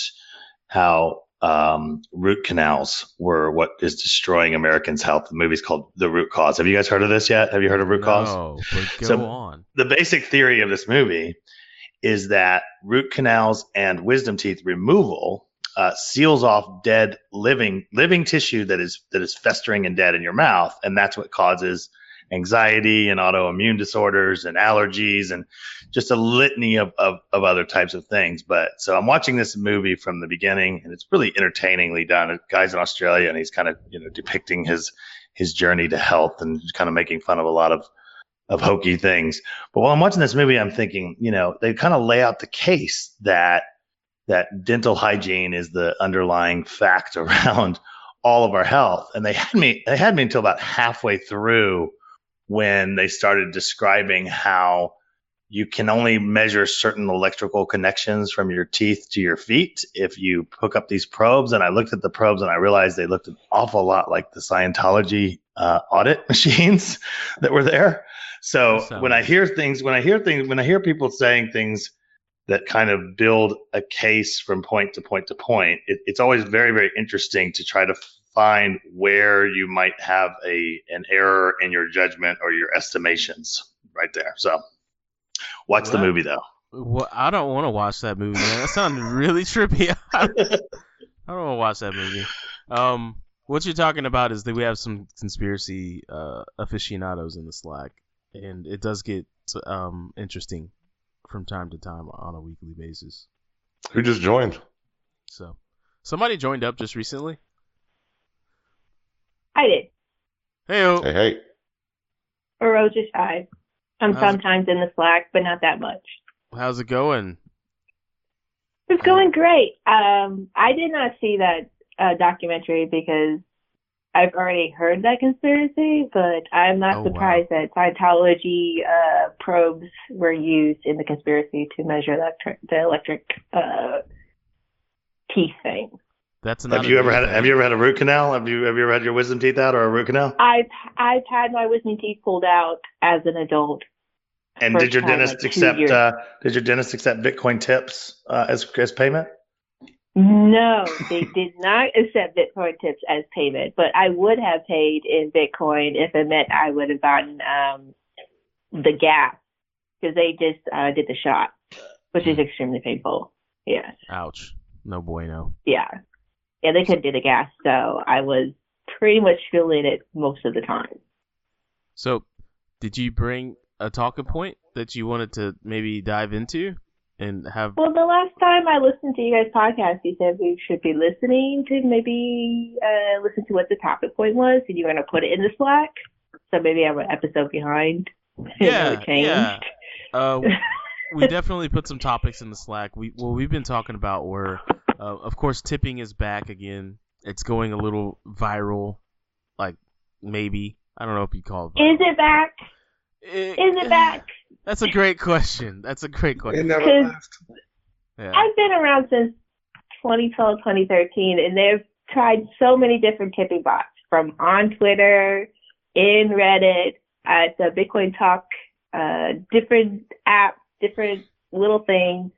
how um, root canals were what is destroying Americans' health. The movie's called The Root Cause. Have you guys heard of this yet? Have you heard of Root Cause? no, but go So- on. the basic theory of this movie is that root canals and wisdom teeth removal uh, seals off dead living living tissue that is that is festering and dead in your mouth, and that's what causes anxiety and autoimmune disorders and allergies and just a litany of, of, of other types of things. But so I'm watching this movie from the beginning, and it's really entertainingly done. A guy's in Australia, and he's kind of you know depicting his his journey to health and kind of making fun of a lot of of hokey things. But while I'm watching this movie, I'm thinking, you know, they kind of lay out the case that that dental hygiene is the underlying fact around all of our health. And they had me they had me until about halfway through when they started describing how you can only measure certain electrical connections from your teeth to your feet if you hook up these probes. And I looked at the probes and I realized they looked an awful lot like the Scientology uh, audit machines that were there. So sounds- when I hear things, when I hear things, when I hear people saying things that kind of build a case from point to point to point, it, it's always very, very interesting to try to find where you might have a an error in your judgment or your estimations right there. So watch the movie though. Well, I don't want to watch that movie, man. That sounded really trippy. I don't want to watch that movie. Um, what you're talking about is that we have some conspiracy uh, aficionados in the Slack, and it does get um interesting from time to time on a weekly basis. Who just joined? So, somebody joined up just recently. I did. Hey, Hey, hey. Ferocious Hive. I'm How's it- sometimes in the Slack, but not that much. how's it going? It's going great. Um, I did not see that uh, documentary because I've already heard that conspiracy, but I'm not Oh, wow. surprised that Scientology uh, probes were used in the conspiracy to measure electric, the electric uh, teeth thing. That's not. Have you ever had thing. Have you ever had a root canal? Have you Have you ever had your wisdom teeth out or a root canal? I've I've had my wisdom teeth pulled out as an adult. And First did your dentist like, accept uh, Did your dentist accept Bitcoin tips uh, as as payment? No, they did not accept Bitcoin tips as payment, but I would have paid in Bitcoin if it meant I would have gotten um, the gas because they just uh, did the shot, which is extremely painful. Yes, Ouch. No bueno. yeah, yeah, they couldn't do the gas, so I was pretty much feeling it most of the time. So, did you bring a talking point that you wanted to maybe dive into and have? Well, the last time I listened to you guys' podcast, you said we should be listening to maybe uh, listen to what the topic point was, and you're going to put it in the Slack. So maybe I'm an episode behind. Yeah, yeah. Uh, we definitely put some topics in the Slack. We well, we've been talking about where, uh, of course, tipping is back again. It's going a little viral, like maybe I don't know if you call Is it back? It, Is it back? That's a great question. That's a great It question. never Because- Yeah. I've been around since 2012, 2013, and they've tried so many different tipping bots from on Twitter, in Reddit, at the Bitcoin Talk, uh, different apps, different little things,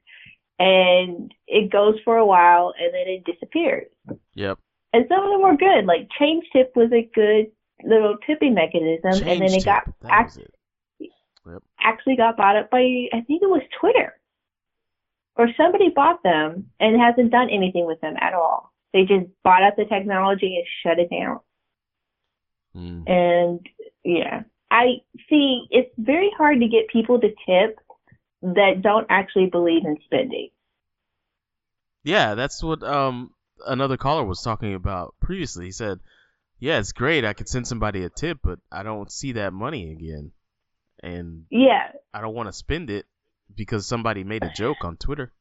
and it goes for a while and then it disappears. Yep. And some of them were good, like ChangeTip was a good little tipping mechanism, and then it got tip, that act- was it. actually got bought up by I think it was Twitter. Or somebody bought them and hasn't done anything with them at all. They just bought up the technology and shut it down. Mm. And yeah. I see it's very hard to get people to tip that don't actually believe in spending. Yeah, that's what um another caller was talking about previously. He said, "Yeah, it's great. I could send somebody a tip, but I don't see that money again, and Yeah. I don't want to spend it because somebody made a joke on Twitter."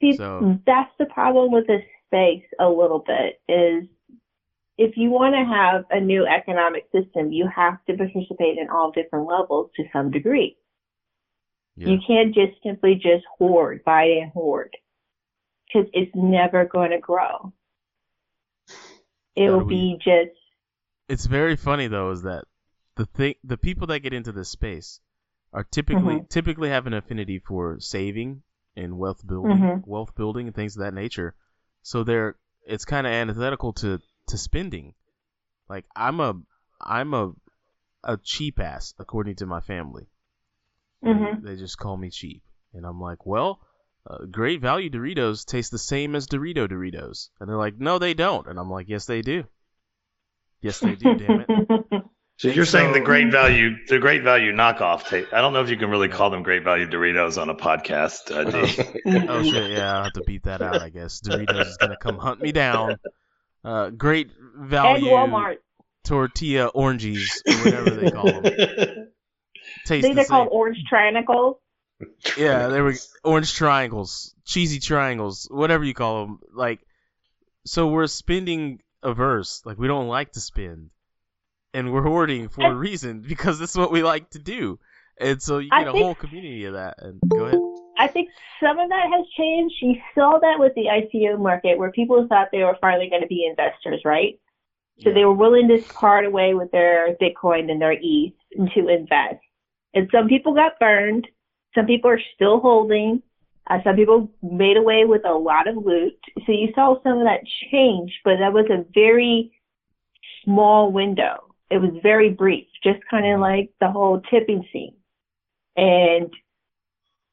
See, So- that's the problem with this space a little bit is if you want to have a new economic system, you have to participate in all different levels to some degree. Yeah. You can't just simply just hoard, buy and hoard, because it's never going to grow. It'll we- be just It's very funny though, is that the thing, the people that get into this space are typically Mhm. typically have an affinity for saving and wealth building, Mhm. wealth building and things of that nature. So they're it's kind of antithetical to to spending. Like I'm a I'm a a cheap ass according to my family. And Mhm. They just call me cheap, and I'm like, well. Uh, great value Doritos taste the same as Dorito Doritos, and they're like, no, they don't, and I'm like, yes, they do. Yes, they do. damn it. So you're saying the great value, the great value knockoff tape. I don't know if you can really call them great value Doritos on a podcast. Uh, D. Oh shit, yeah, I'll have to beat that out, I guess. Doritos is gonna come hunt me down. Uh, great and value Walmart. tortilla oranges, or whatever they call them. Taste These the are called orange triangles. Yeah, there were orange triangles, cheesy triangles, whatever you call them. Like, so we're spending averse. Like we don't like to spend, and we're hoarding for a reason because that's what we like to do. And so you get a think- whole community of that. And go ahead. I think some of that has changed. You saw that with the ICO market where people thought they were finally going to be investors, right? So they were willing to part away with their Bitcoin and their ETH to invest. And some people got burned. Some people are still holding. Uh, some people made away with a lot of loot. So you saw some of that change, but that was a very small window. It was very brief, just kind of like the whole tipping scene. And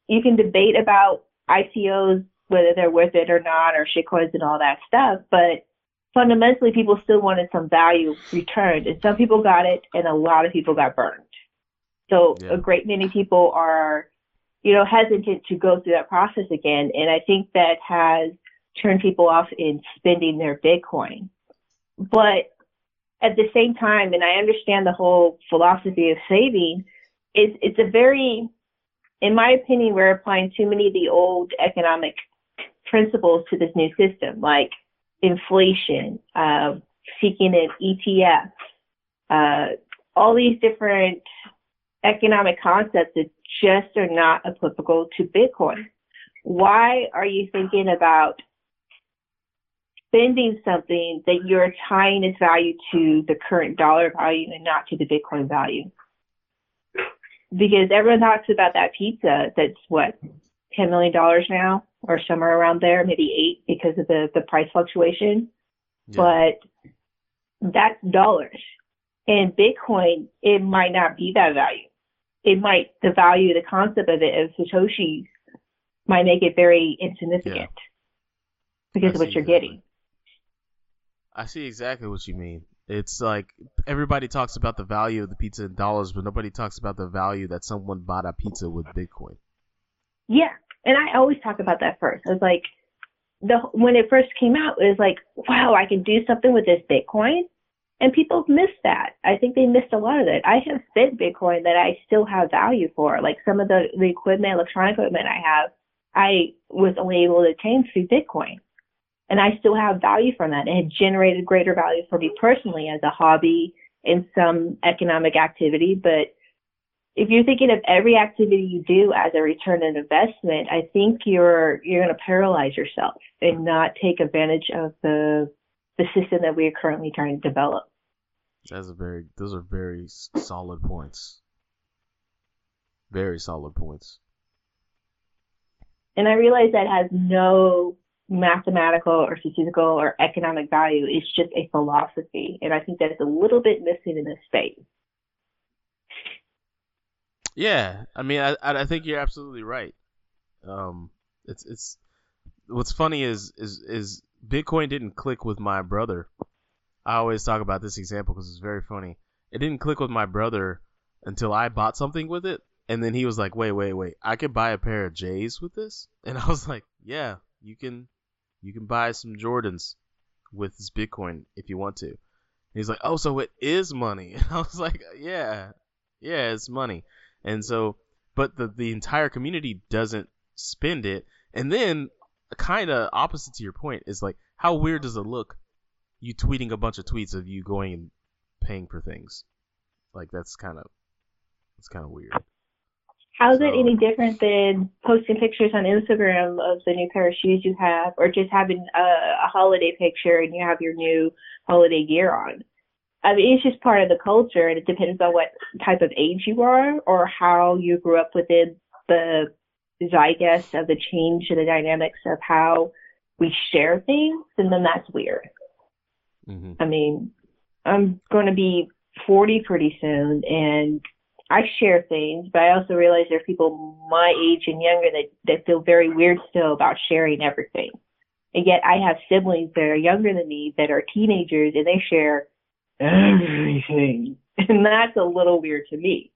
you can debate about ICOs, whether they're worth it or not, or shitcoins and all that stuff, but fundamentally people still wanted some value returned. And some people got it, and a lot of people got burned. So Yeah. a great many people are, you know, hesitant to go through that process again. And I think that has turned people off in spending their Bitcoin. But at the same time, and I understand the whole philosophy of saving, it's, it's a very, in my opinion, we're applying too many of the old economic principles to this new system, like inflation, uh, seeking an ETF, uh, all these different economic concepts that just are not applicable to Bitcoin. Why are you thinking about spending something that you're tying its value to the current dollar value and not to the Bitcoin value? Because everyone talks about that pizza that's what, $10 million now or somewhere around there, maybe eight because of the, the price fluctuation Yeah. but that's dollars. And Bitcoin, it might not be that value. It might, the value, the concept of it as Satoshi might make it very insignificant because I of what you're exactly. getting. I see exactly what you mean. It's like everybody talks about the value of the pizza in dollars, but nobody talks about the value that someone bought a pizza with Bitcoin. Yeah. And I always talk about that first. I was like, the, when it first came out, it was like, wow, I can do something with this Bitcoin And people miss that. I think they missed a lot of it. I have spent Bitcoin that I still have value for. Like some of the, the equipment, electronic equipment I have, I was only able to obtain through Bitcoin. And I still have value from that. It had generated greater value for me personally as a hobby in some economic activity. But if you're thinking of every activity you do as a return on investment, I think you're you're going to paralyze yourself and not take advantage of the the system that we are currently trying to develop. That's a very. Those are very solid points. Very solid points. And I realize that has no mathematical or statistical or economic value. It's just a philosophy. And I think that's a little bit missing in this space. Yeah, I mean, I I I think you're absolutely right. Um, it's it's what's funny is is is Bitcoin didn't click with my brother. I always talk about this example because it's very funny. It didn't click with my brother until I bought something with it, and then he was like, "Wait, wait, wait! I could buy a pair of J's with this," and I was like, "Yeah, you can, you can buy some Jordans with this Bitcoin if you want to." And he's like, "Oh, so it is money?" And I was like, "Yeah, yeah, it's money." And so, but the the entire community doesn't spend it. And then, kind of opposite to your point is like, how weird does it look? You tweeting a bunch of tweets of you going and paying for things, like that's kind of it's kind of weird. How's it any different than posting pictures on Instagram of the new pair of shoes you have, or just having a, a holiday picture and you have your new holiday gear on? I mean, it's just part of the culture, and it depends on what type of age you are or how you grew up within the zeitgeist of the change in the dynamics of how we share things, and then that's weird. hmm I mean, I'm going to be 40 pretty soon, and I share things, but I also realize there are people my age and younger that, that feel very weird still about sharing everything. And yet I have siblings that are younger than me that are teenagers and they share everything. And that's a little weird to me.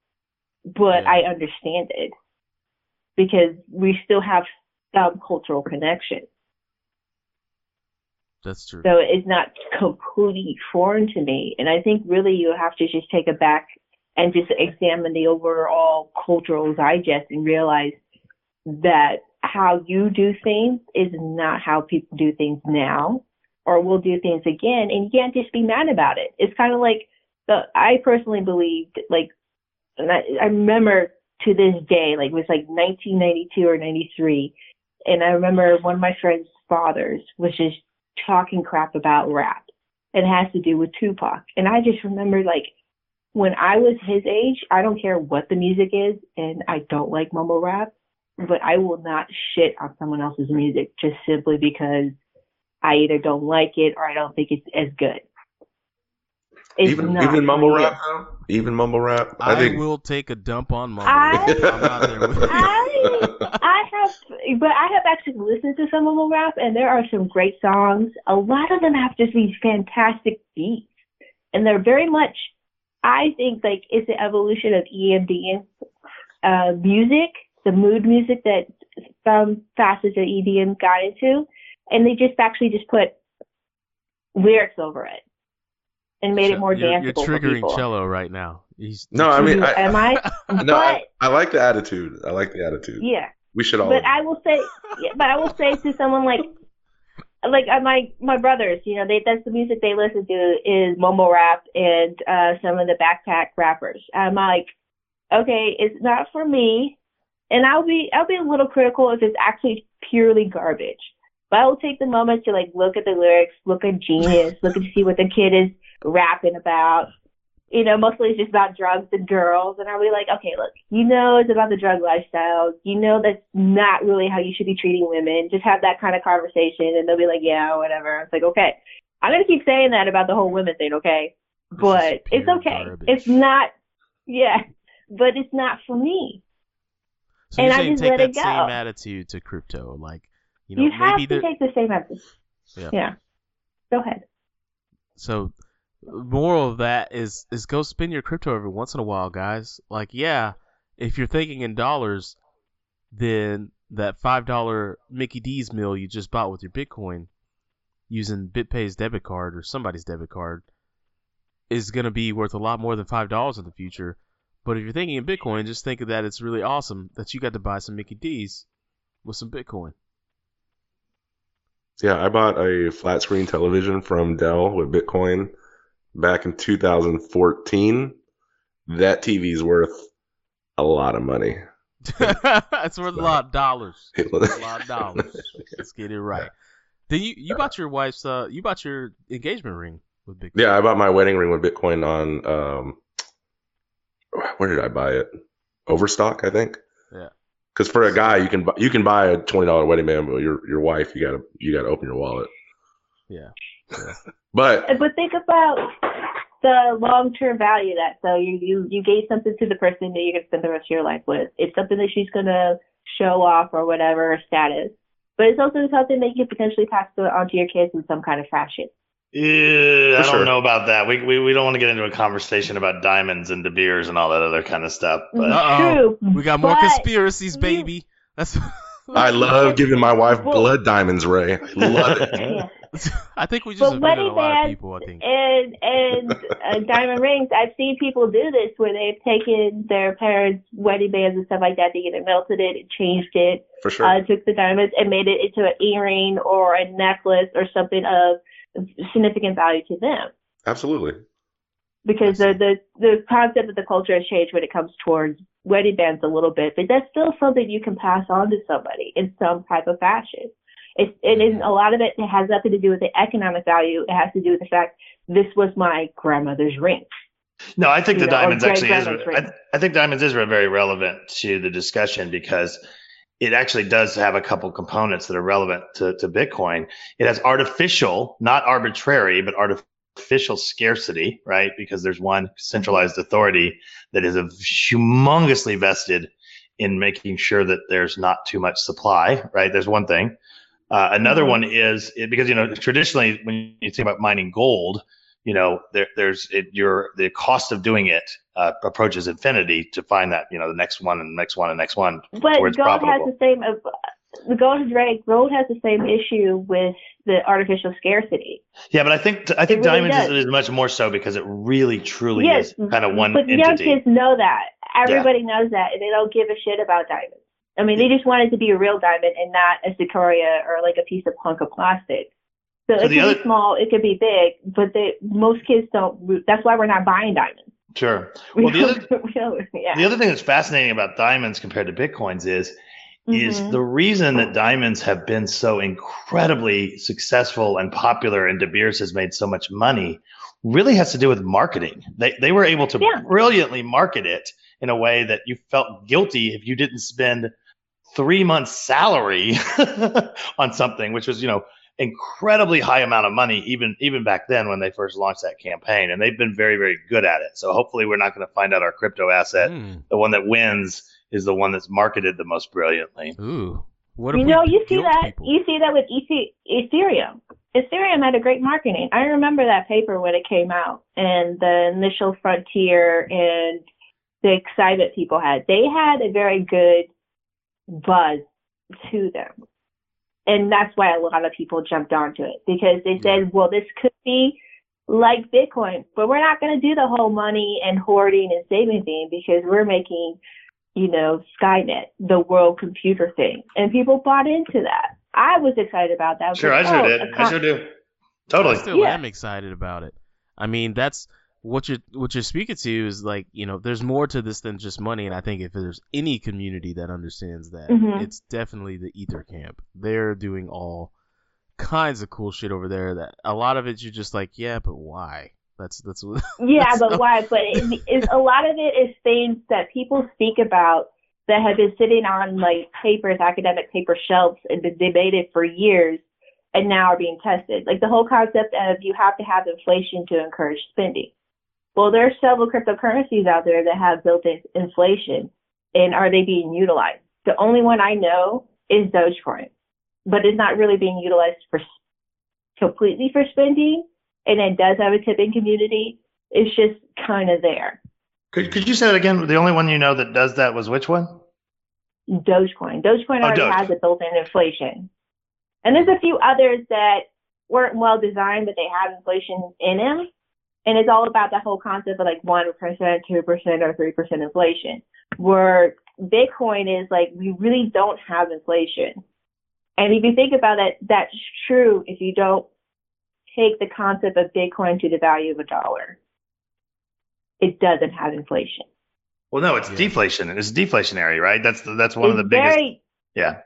But Yeah. I understand it because we still have some cultural connection. That's true. So it's not completely foreign to me. And I think really you have to just take it back and just examine the overall cultural digest and realize that how you do things is not how people do things now or will do things again. And you can't just be mad about it. It's kind of like the, I personally believed like, and I, I remember to this day, like it was like 1992 or 93. And I remember one of my friend's fathers was just talking crap about rap. It has to do with Tupac. And I just remember like when I was his age, I don't care what the music is and I don't like mumble rap, but I will not shit on someone else's music just simply because I either don't like it or I don't think it's as good. It's even even mumble rap though. Even mumble rap. I, I think will take a dump on mumble. I- I'm not there with you. I I have, but I have actually listened to some mumble rap, and there are some great songs. A lot of them have just these fantastic beats, and they're very much. I think like it's the evolution of EMDM uh, music, the mood music that some facets of EDM got into, and they just actually just put lyrics over it and made it more you're, danceable You're triggering people. Cello right now. He's no. I mean, I, Am I? no. I, but I like the attitude. I like the attitude. yeah. We should all. But I will say, but I will say to someone like, like uh, my my brothers, you know, they that's the music they listen to is mumble rap and uh some of the backpack rappers. I'm like, okay, it's not for me, and I'll be I'll be a little critical if it's actually purely garbage. But I will take the moment to like look at the lyrics, look at Genius, look and see what the kid is rapping about. You know, mostly it's just about drugs and girls, and I'll be like, okay, look, you know, it's about the drug lifestyle. You know, that's not really how you should be treating women. Just have that kind of conversation, and they'll be like, yeah, whatever. It's like, okay, I'm gonna keep saying that about the whole women thing, okay? This But it's okay. garbage. It's not, yeah, but it's not for me. So and I just take let that it go. same attitude to crypto, like you know You, have to take the same attitude. Yeah. yeah. Go ahead. So, moral of that is is go spend your crypto every once in a while, guys. Like, yeah, if you're thinking in dollars, then that five dollar Mickey D's meal you just bought with your Bitcoin using BitPay's debit card or somebody's debit card, is going to be worth a lot more than five dollars in the future. But if you're thinking in Bitcoin, just think of that it's really awesome that you got to buy some Mickey D's with some Bitcoin. Yeah, I bought a flat screen television from Dell with Bitcoin back in 2014. That TV's worth a lot of money. it's worth a lot of dollars. A lot of dollars. Let's get it right. Then you you bought your wife's uh you bought your engagement ring with Bitcoin. Yeah, I bought my wedding ring with Bitcoin on um where did I buy it? Overstock, I think. Yeah. Because for a guy, you can bu- you can buy a twenty dollar wedding band, but your your wife, you gotta you gotta open your wallet. Yeah. But But think about the long term value of that. So you, you you gave something to the person that you're gonna spend the rest of your life with. It's something that she's gonna show off or whatever status. But it's also something that you could potentially pass on to your kids in some kind of fashion. Yeah, I don't sure. know about that. We, we we don't want to get into a conversation about diamonds and De Beers and all that other kind of stuff. But mm-hmm. Uh-oh. True. We got more but conspiracies, you- baby. That's I love giving my wife Well- blood diamonds, Ray. I love it. I think we just But wedding a lot of people, I think. and and uh, diamond rings. I've seen people do this where they've taken their parents' wedding bands and stuff like that. They either melted it, changed it, For sure. uh, took the diamonds and made it into an earring or a necklace or something of significant value to them. Absolutely. Because the, the the concept of the culture has changed when it comes towards wedding bands a little bit, but that's still something you can pass on to somebody in some type of fashion. It's, and mm-hmm. a lot of it, it has nothing to do with the economic value. It has to do with the fact this was my grandmother's ring. No, I think You the know, diamonds actually is. I, I think diamonds is very relevant to the discussion because it actually does have a couple components that are relevant to, to Bitcoin. It has artificial, not arbitrary, but artificial scarcity, right? Because there's one centralized mm-hmm. authority that is a humongously vested in making sure that there's not too much supply, right? There's one thing. Uh, another Mhm. one is it, because you know traditionally when you think about mining gold, you know there, there's it, your the cost of doing it uh, approaches infinity to find that you know the next one and the next one and the next one But gold has the same. The gold is right. Gold has the same issue with the artificial scarcity. Yeah, but I think I think really diamonds is, is much more so because it really truly yes, is kind of one but young kids know that. Everybody knows that, and they don't give a shit about diamonds. I mean, they just wanted to be a real diamond and not a sequoia or like a piece of hunk of plastic. So, So it could other- be small, it could be big, but they, most kids don't. That's why we're not buying diamonds. Sure. Well, the other We yeah. the other thing that's fascinating about diamonds compared to bitcoins is is Mhm. the reason that diamonds have been so incredibly successful and popular and De Beers has made so much money really has to do with marketing. They they were able to Yeah. brilliantly market it in a way that you felt guilty if you didn't spend three months salary on something, which was, you know, incredibly high amount of money even even back then when they first launched that campaign. And they've been very, very good at it. So hopefully we're not going to find out our crypto asset Hmm. the one that wins is the one that's marketed the most brilliantly. Ooh. What if You we know, you see that. people? You see that with EC- Ethereum. Ethereum had a great marketing. I remember that paper when it came out and the initial frontier and the excitement people had. They had a very good buzz to them. And that's why a lot of people jumped onto it because they said, well, this could be like Bitcoin, but we're not going to do the whole money and hoarding and saving thing because we're making you know, Skynet, the world computer thing. And people bought into that. I was excited about that. Sure, I was sure like, oh, did. oh, a I con- sure do. Totally. I still Yeah. am excited about it. I mean, that's what you're what you're speaking to is like you know, there's more to this than just money, and I think if there's any community that understands that, Mhm. it's definitely the Ether Camp. They're doing all kinds of cool shit over there. That a lot of it you're just like, yeah, but why? That's that's what. Yeah, that's but why? But it, a lot of it is things that people speak about that have been sitting on like papers, academic paper shelves, and been debated for years, and now are being tested. Like the whole concept of you have to have inflation to encourage spending. Well, there are several cryptocurrencies out there that have built-in inflation, and are they being utilized? The only one I know is Dogecoin, but it's not really being utilized for completely for spending, and it does have a tipping community. It's just kind of there. Could, could you say that again? The only one you know that does that was which one? Dogecoin. Dogecoin Oh, already Doge. has a built-in inflation, and there's a few others that weren't well designed, but they have inflation in them. And it's all about that whole concept of like one percent, two percent, or three percent inflation. Where Bitcoin is like we really don't have inflation, and if you think about it, that's true if you don't take the concept of Bitcoin to the value of a dollar. It doesn't have inflation. Well, no, it's Yeah. deflation. It's deflationary, right? That's the, that's one of it's the biggest. very, Yeah.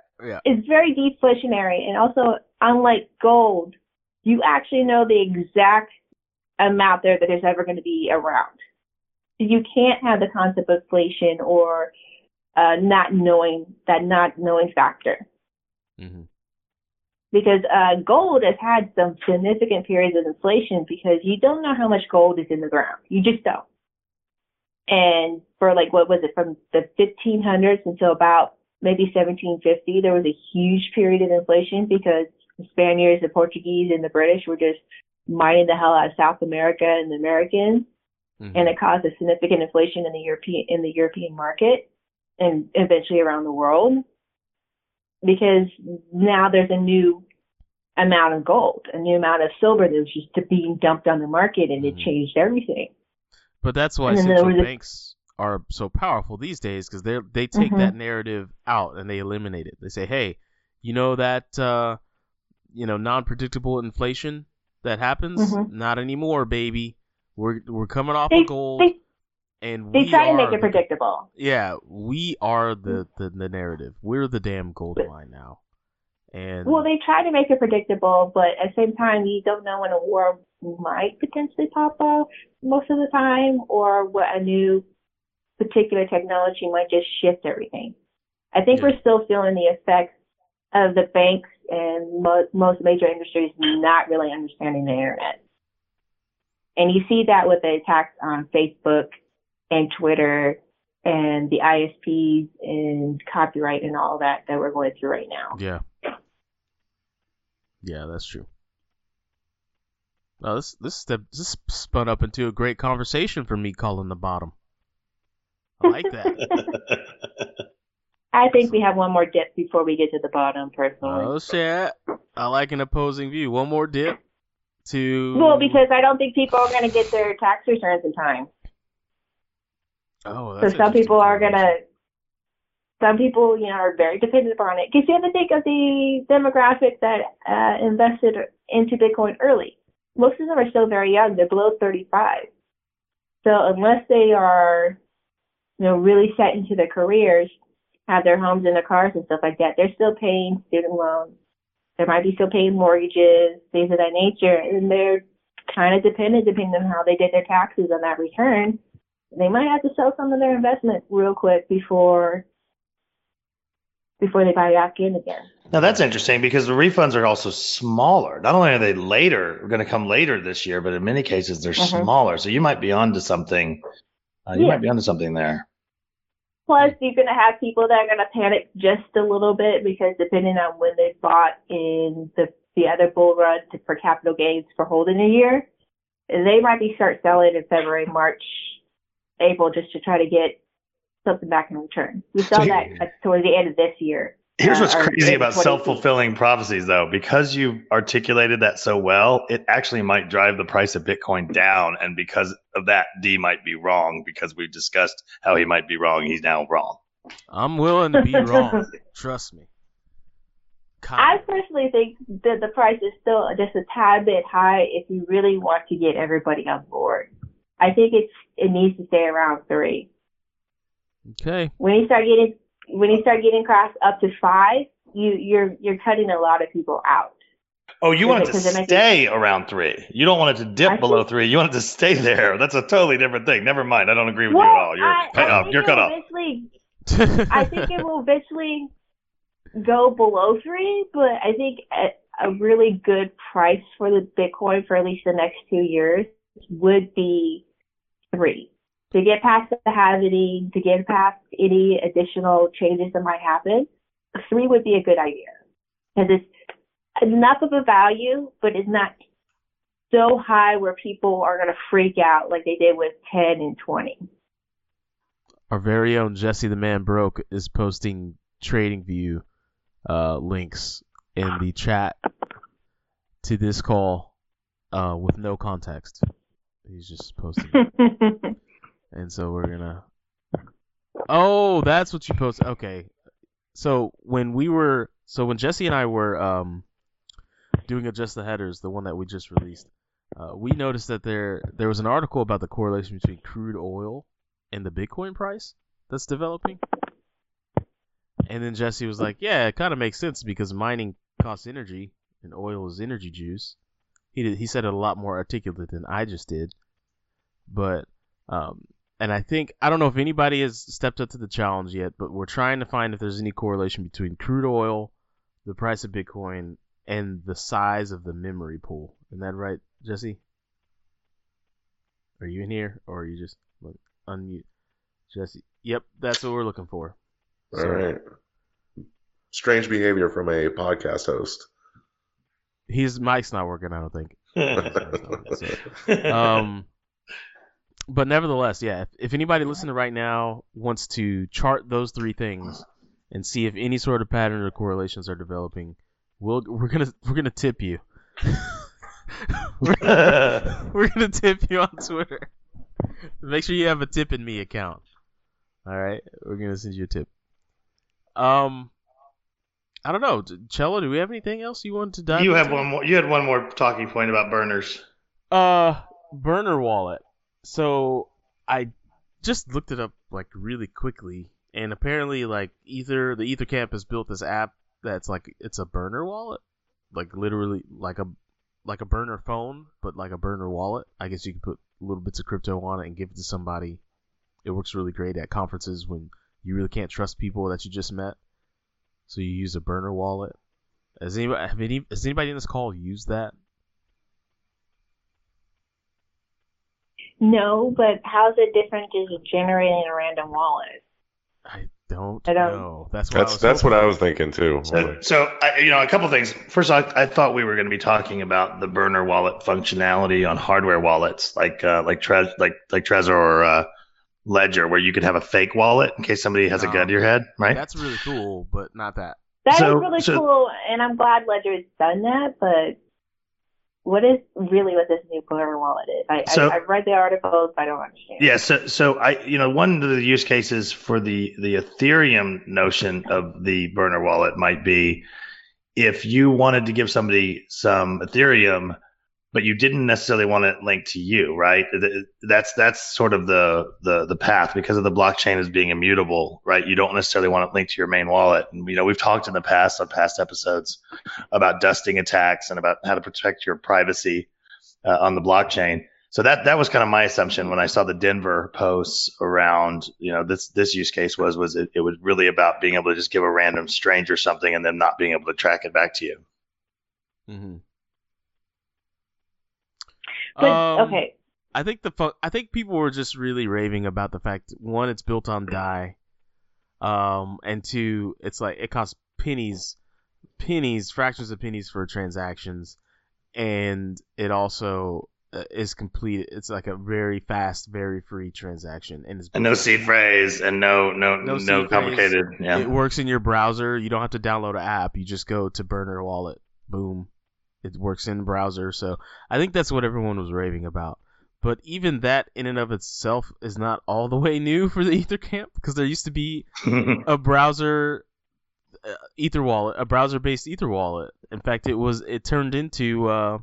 it's very deflationary, and also unlike gold, you actually know the exact amount there that is ever going to be around. So you can't have the concept of inflation or uh, not knowing that not knowing factor hmm because uh, gold has had some significant periods of inflation because you don't know how much gold is in the ground. You just don't. And for like, what was it, from the 1500s until about maybe 1750, there was a huge period of inflation because the Spaniards, the Portuguese, and the British were just mining the hell out of South America and the Americans hmm and it caused a significant inflation in the European in the European market and eventually around the world because now there's a new amount of gold, a new amount of silver that was just being dumped on the market and it Mhm. changed everything. But that's why And then there central was a- banks are so powerful these days because they they take Mhm. that narrative out and they eliminate it. They say, hey, you know that uh, you know non-predictable inflation that happens? Mhm. Not anymore, baby. We're we're coming off They of gold, they, and they try to make it the- predictable. Yeah, we are the, the the narrative. We're the damn gold mine now. And Well, they try to make it predictable, but at the same time, you don't know when a war might potentially pop up most of the time, or what a new particular technology might just shift everything. I think Yeah. we're still feeling the effects of the banks and mo- most major industries not really understanding the internet. And you see that with the attacks on Facebook and Twitter and the ISPs and copyright and all that that we're going through right now. Yeah. Yeah, that's true. No, this this this spun up into a great conversation for me calling the bottom. I like that. I think we have one more dip before we get to the bottom, personally. oh shit! I like an opposing view. One more dip to. well, because I don't think people are going to get their tax returns in time. oh, So some people are going to, some people, you know, are very dependent upon it. Because you have to think of the demographic that uh, invested into Bitcoin early. Most of them are still very young. They're below 35. So unless they are, you know, really set into their careers, have their homes and their cars and stuff like that, they're still paying student loans. They might be still paying mortgages, things of that nature, and they're kind of dependent, depending on how they did their taxes on that return. They might have to sell some of their investment real quick before before they buy back in again. Now that's interesting because the refunds are also smaller. Not only are they later, going to come later this year, but in many cases they're Mhm. smaller. So you might be onto something. Uh, you Yeah. might be onto something there. Plus, you're going to have people that are going to panic just a little bit because depending on when they bought in the the other bull run to, for capital gains for holding a year, they might be start selling in February, March, April just to try to get something back in return. We saw So that here- uh, towards the end of this year. Here's what's or crazy about self-fulfilling prophecies though, because you articulated that so well, it actually might drive the price of Bitcoin down. And because of that, D might be wrong because we've discussed how he might be wrong. He's now wrong. I'm willing to be wrong. Trust me. I Kind of. personally think that the price is still just a tad bit high if you really want to get everybody on board. I think it's it needs to stay around three. Okay. When you start getting when you start getting across up to five, you you're you're cutting a lot of people out. Oh, you want it to Because it stay around three. You don't want it to dip I below think- three. You want it to stay there. That's a totally different thing. Never mind. I don't agree with well, you at all. You're I, cut I off. think You're it cut will off. Eventually, I think it will eventually go below three, but I think a, a really good price for the Bitcoin for at least the next two years would be three. To get past the halving, to get past any additional changes that might happen, three would be a good idea. Because it's enough of a value, but it's not so high where people are going to freak out like they did with 10 and 20. Our very own Jesse the Man Broke is posting TradingView uh, links in the chat to this call uh, with no context. He's just posting. and so we're gonna. Oh, that's what you post. Okay, so when we were, so when Jesse and I were um doing adjust the headers, the one that we just released, uh, we noticed that there there was an article about the correlation between crude oil and the Bitcoin price that's developing. And then Jesse was like, "Yeah, it kind of makes sense because mining costs energy and oil is energy juice." He did, he said it a lot more articulate than I just did, but um, and I think I don't know if anybody has stepped up to the challenge yet, but we're trying to find if there's any correlation between crude oil, the price of Bitcoin, and the size of the memory pool. Isn't that right, Jesse? Are you in here, or are you just look, unmute, Jesse? Yep, that's what we're looking for. All right. Strange behavior from a podcast host. His mic's not working. I don't think. um, but nevertheless, yeah. If, if anybody listening right now wants to chart those three things and see if any sort of pattern or correlations are developing, we'll we're gonna we're gonna tip you. we're, we're gonna tip you on Twitter. Make sure you have a Tippin.me account. All right, we're gonna send you a tip. Um, I don't know, Cello. Do we have anything else you want to dive? you have one more. You had one more talking point about burners. Uh, burner wallet. So I just looked it up like really quickly, and apparently, like Ether, the EtherCamp has built this app that's like it's a burner wallet, like literally like a like a burner phone, but like a burner wallet. I guess you can put little bits of crypto on it and give it to somebody. It works really great at conferences when you really can't trust people that you just met. So you use a burner wallet. Has anybody any has anybody in this call used that? No, but how's it different to generating a random wallet? I don't, I don't- know. That's what I That's was that's what. I was thinking too. So, so I, you know, a couple things. First, I, I thought we were going to be talking about the burner wallet functionality on hardware wallets, like uh, like Tre- like like Trezor or uh, Ledger, where you could have a fake wallet in case somebody has a gun to your head, right? That's really cool, but not that. That is So- really so- cool, and I'm glad Ledger's done that. But what is really what this new burner wallet is? I, So- I I've read the articles, but I don't understand. Yeah, so so I you know one of the use cases for the the Ethereum notion of the burner wallet might be if you wanted to give somebody some Ethereum, but you didn't necessarily want it linked to you, right? That's that's sort of the the the path because of the blockchain as being immutable, right? You don't necessarily want it linked to your main wallet. And you know we've talked in the past on past episodes about dusting attacks and about how to protect your privacy uh, on the blockchain. So that that was kind of my assumption when I saw the Denver posts around, you know, this this use case was was it, it was really about being able to just give a random stranger something and then not being able to track it back to you. Mm-hmm. But Um, okay, I think the fu- I think people were just really raving about the fact one, it's built on Dai, um, and two, it's like it costs pennies, pennies, fractions of pennies for transactions, and it also uh, is complete. It's like a very fast, very free transaction, and it's And no seed phrase and no no No no, seed phrase. complicated. Yeah. It works in your browser. You don't have to download an app. You just go to Burner Wallet. Boom. It works in browser. So I think that's what everyone was raving about. But even that in and of itself is not all the way new for the EtherCamp because there used to be a browser uh, Ether wallet, a browser-based Ether wallet. In fact, it was it turned into uh,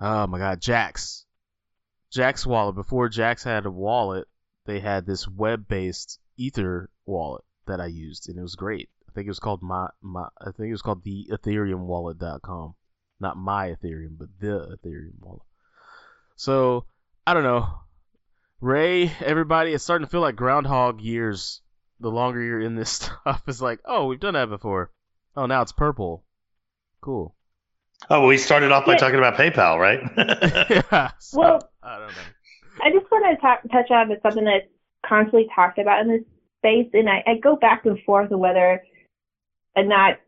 oh my god, Jaxx. Jaxx wallet. Before Jaxx had a wallet, they had this web-based Ether wallet that I used, and it was great. I think it was called my my. I think it was called the Ethereum Wallet.com, not my Ethereum, but the Ethereum wallet. So I don't know. Ray, everybody, it's starting to feel like Groundhog years. The longer you're in this stuff, it's like, oh, we've done that before. Oh, now it's purple. Cool. oh, well, we started off by Yeah. talking about PayPal, right? yeah. So, Well- I don't know. I just want to talk, touch on something that's constantly talked about in this space, and I, I go back and forth on whether or not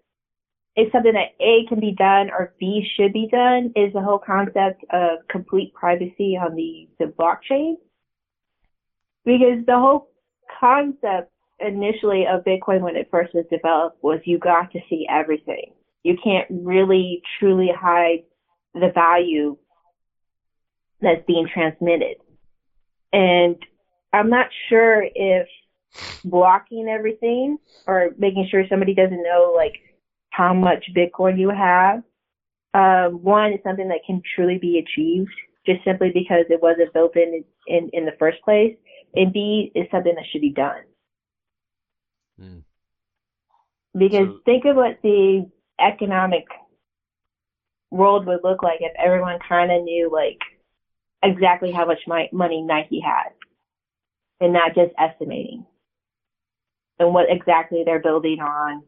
it's something that A can be done or B should be done. Is the whole concept of complete privacy on the the blockchain? Because the whole concept initially of Bitcoin when it first was developed was you got to see everything. You can't really truly hide the value that's being transmitted. And I'm not sure if blocking everything or making sure somebody doesn't know like how much Bitcoin you have. Um, one is something that can truly be achieved just simply because it wasn't built in in, in the first place. And B is something that should be done. Mm. Because So- think of what the economic world would look like if everyone kind of knew like exactly how much my, money Nike had and not just estimating and what exactly they're building on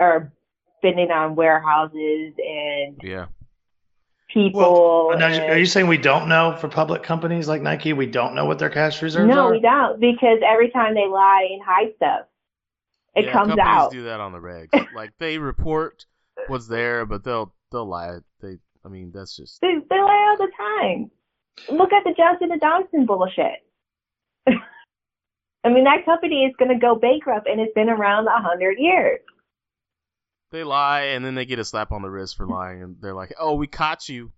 or spending on warehouses and Yeah. people. Now, and- are you saying we don't know for public companies like Nike? We don't know what their cash reserves no, are. No, we don't because every time they lie and hide stuff, it yeah, comes companies out. do that on the regs. like they report what's there, but they'll they'll lie. They, I mean, that's just They, they lie all the time. Look at the Johnson and Johnson bullshit. I mean, that company is going to go bankrupt, and it's been around a hundred years. they lie, and then they get a slap on the wrist for lying, and they're like, "Oh, we caught you.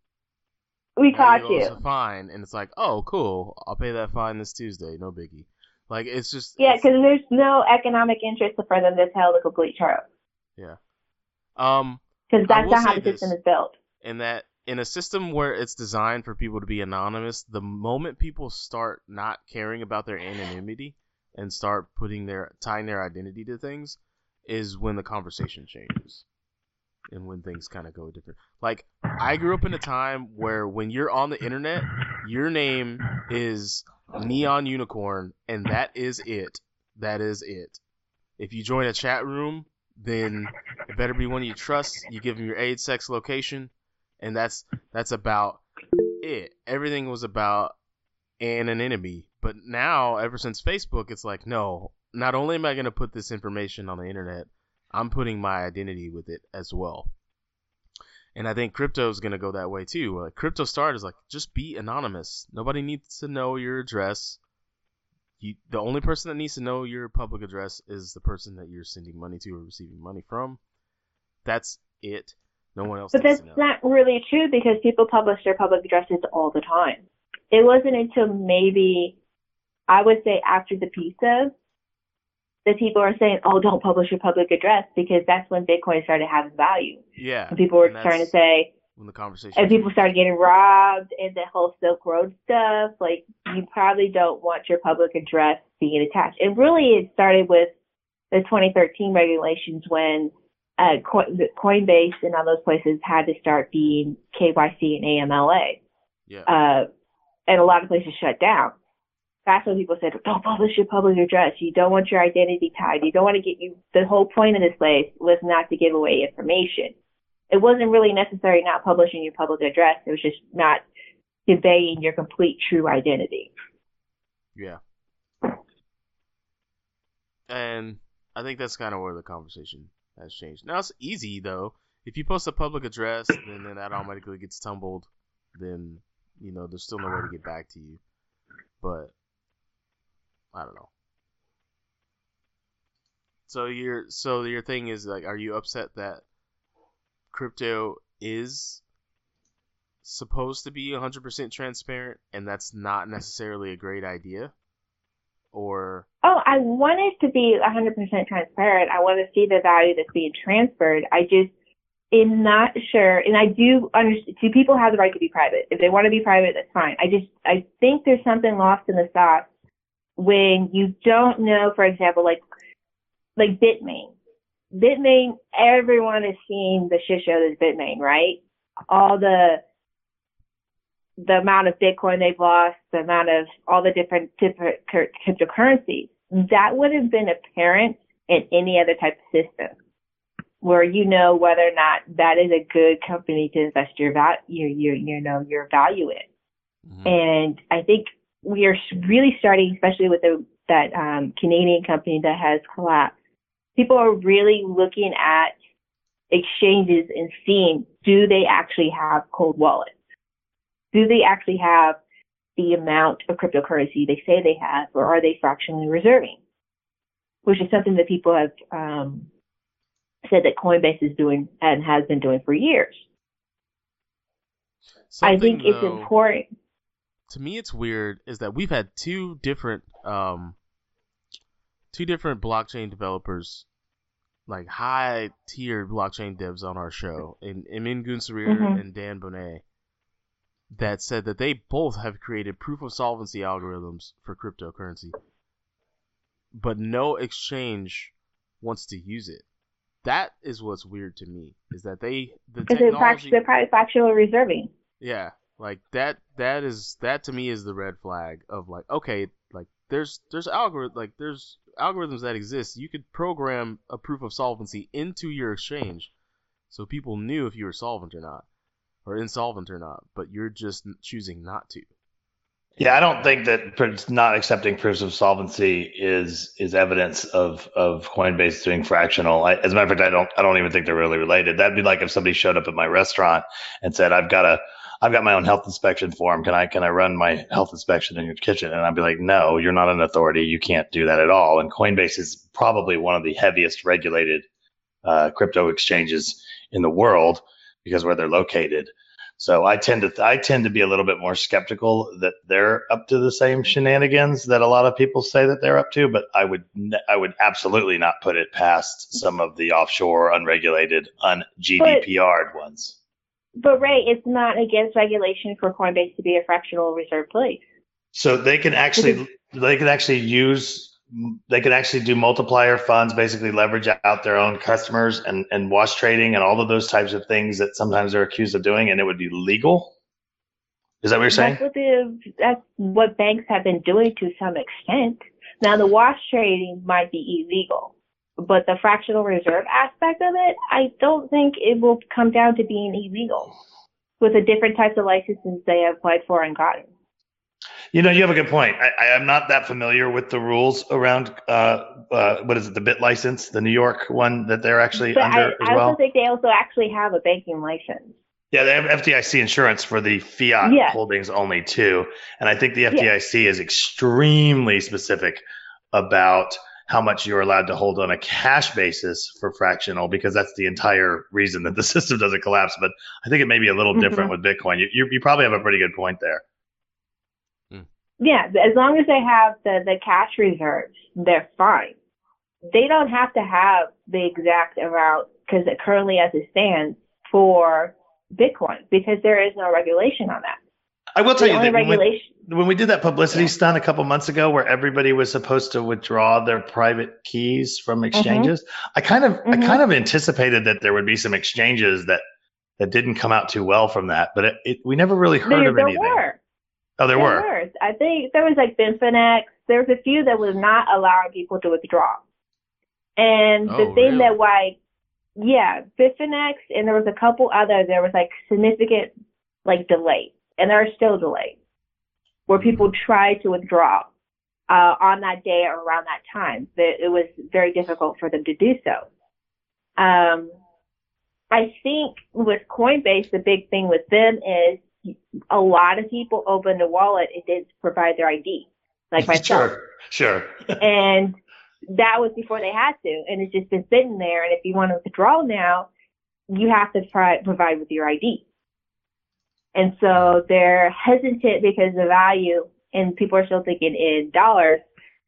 We caught you. a fine," and it's like, "Oh, cool. I'll pay that fine this Tuesday. No biggie." Like it's just Yeah, because there's no economic interest for them to tell the complete truth. Yeah. Um. Because that's not how the system is built. in that in a system where it's designed for people to be anonymous, the moment people start not caring about their anonymity and start putting their tying their identity to things is when the conversation changes. And when things kind of go different. Like I grew up in a time where when you're on the internet, your name is Neon Unicorn and that is it. That is it. If you join a chat room, then it better be one you trust. You give them your age, sex, location, and that's that's about it. Everything was about anonymity. But now, ever since Facebook, it's like, no, not only am I going to put this information on the internet, I'm putting my identity with it as well. And I think crypto is going to go that way too. Like crypto start is like just be anonymous. Nobody needs to know your address. You, the only person that needs to know your public address is the person that you're sending money to or receiving money from. That's it. No one else But needs that's to know. not really true because people publish their public addresses all the time. It wasn't until maybe, I would say after the pizza, that people are saying, oh, don't publish your public address because that's when Bitcoin started having value. yeah. And people were trying to say, when the conversation and people started getting robbed and the whole Silk Road stuff. Like, you probably don't want your public address being attached. And really, it started with the 2013 regulations when uh, Coinbase and all those places had to start being KYC and AMLA. yeah. Uh, and a lot of places shut down. That's when people said, don't publish your public address. You don't want your identity tied. You don't want to get you. The whole point of this place was not to give away information. It wasn't really necessary not publishing your public address. It was just not conveying your complete true identity. Yeah. And I think that's kind of where the conversation has changed. Now it's easy though. If you post a public address, then, then that automatically gets tumbled. Then you know there's still no way to get back to you. But I don't know. So your so your thing is like, are you upset that crypto is supposed to be 100% transparent and that's not necessarily a great idea? Or Oh, I want it to be 100% transparent. I want to see the value that's being transferred. I just am not sure, and I do understand. Do people have the right to be private? If they want to be private, that's fine. I just I think there's something lost in the sauce when you don't know, for example, like like Bitmain. Bitmain, everyone is seeing the shit show that's Bitmain, right? All the the amount of Bitcoin they've lost, the amount of all the different different cryptocurrencies. That would have been apparent in any other type of system where you know whether or not that is a good company to invest your val your your you know your value in. Mhm. And I think we are really starting, especially with the, that um, Canadian company that has collapsed. People are really looking at exchanges and seeing do they actually have cold wallets? Do they actually have the amount of cryptocurrency they say they have, or are they fractionally reserving? Which is something that people have um, said that Coinbase is doing and has been doing for years. I think it's though, important. to me it's weird is that we've had two different um two different blockchain developers like high tier blockchain devs on our show in Emin Gün Sirer Mhm. and Dan Boneh that said that they both have created proof of solvency algorithms for cryptocurrency but no exchange wants to use it that is what's weird to me is that they the Because they're, fract- technology they're probably reserving. yeah, like that. That is that to me is the red flag of like okay, like there's there's algorithm like there's algorithms that exist. You could program a proof of solvency into your exchange, so people knew if you were solvent or not, or insolvent or not. But you're just choosing not to. Yeah, I don't think that not accepting proofs of solvency is is evidence of of Coinbase doing fractional. I, as a matter of fact, I don't I don't even think they're really related. That'd be like if somebody showed up at my restaurant and said, "I've got a I've got my own health inspection form. Can I can I run my health inspection in your kitchen?" And I'd be like, "No, you're not an authority. You can't do that at all." And Coinbase is probably one of the heaviest regulated uh, crypto exchanges in the world because where they're located. So I tend to I tend to be a little bit more skeptical that they're up to the same shenanigans that a lot of people say that they're up to. But I would I would absolutely not put it past some of the offshore, unregulated, un GDPR'd ones. But Ray, it's not against regulation for Coinbase to be a fractional reserve place. So they can actually they can actually use they can actually do multiplier funds, basically leverage out their own customers and and wash trading and all of those types of things that sometimes they're accused of doing, and it would be legal. Is that what you're saying? That's what the that's what banks have been doing to some extent. Now the wash trading might be illegal, but the fractional reserve aspect of it, I don't think it will come down to being illegal with the different types of licenses they have applied for and gotten. You know, you have a good point. I, I am not that familiar with the rules around uh, uh, what is it, the BitLicense, the New York one that they're actually But under I, as I well. also think they also actually have a banking license. Yeah, they have FDIC insurance for the fiat Yeah. holdings only too, and I think the FDIC is extremely specific about how much you're allowed to hold on a cash basis for fractional because that's the entire reason that the system doesn't collapse. But I think it may be a little Mhm. different with Bitcoin. You, you you probably have a pretty good point there. Yeah, as long as they have the, the cash reserves, they're fine. They don't have to have the exact amount because currently as it stands for Bitcoin because there is no regulation on that. I will tell The you that when we, when we did that publicity Yeah. stunt a couple months ago where everybody was supposed to withdraw their private keys from exchanges i kind of i Mhm. kind of anticipated that there would be some exchanges that that didn't come out too well from that but it, it we never really heard there, of there anything were. Oh there, were I think there was like Bitfinex. There was a few that was not allowing people to withdraw. And the Oh, thing really? that why, yeah, Bitfinex, and there was a couple other. There was like significant like delay, and there are still delays where people try to withdraw uh, on that day or around that time. That it was very difficult for them to do so. Um, I think with Coinbase, the big thing with them is a lot of people open the wallet and didn't provide their ID, like myself. sure sure And that was before they had to, and it's just been sitting there. And if you want to withdraw now, you have to try, provide with your ID. And so they're hesitant because the value, and people are still thinking in dollars,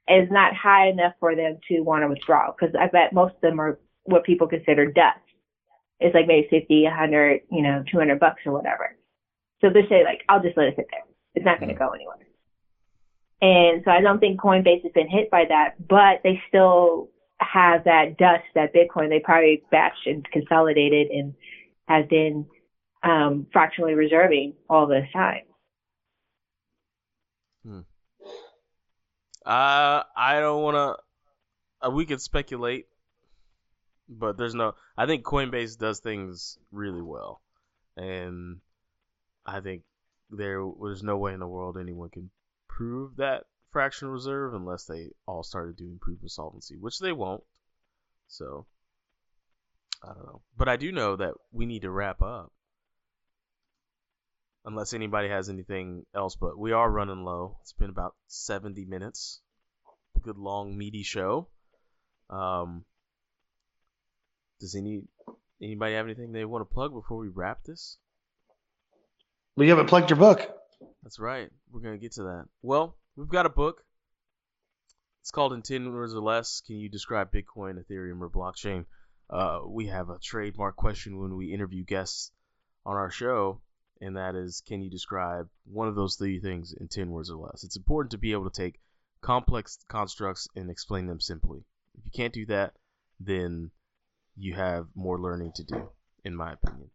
is not high enough for them to want to withdraw. Because I bet most of them are what people consider dust. It's like maybe 50, 100, you know, 200 bucks or whatever. So they say like, I'll just let it sit there. It's not going to go anywhere. And so I don't think Coinbase has been hit by that, but they still have that dust that Bitcoin. They probably batched and consolidated and have been um, fractionally reserving all this time. Hmm. Uh, I don't want to. Uh, we could speculate, but there's no. I think Coinbase does things really well, and I think there there's no way in the world anyone can prove that fractional reserve unless they all started doing proof of solvency, which they won't. So I don't know, but I do know that we need to wrap up. Unless anybody has anything else, but we are running low. It's been about 70 minutes. Good long meaty show. Um, does any anybody have anything they want to plug before we wrap this? We haven't plugged your book. That's right. We're gonna get to that. Well, we've got a book. It's called "In Ten Words or Less." Can you describe Bitcoin, Ethereum, or blockchain? Uh, we have a trademark question when we interview guests on our show, and that is, can you describe one of those three things in ten words or less? It's important to be able to take complex constructs and explain them simply. If you can't do that, then you have more learning to do, in my opinion.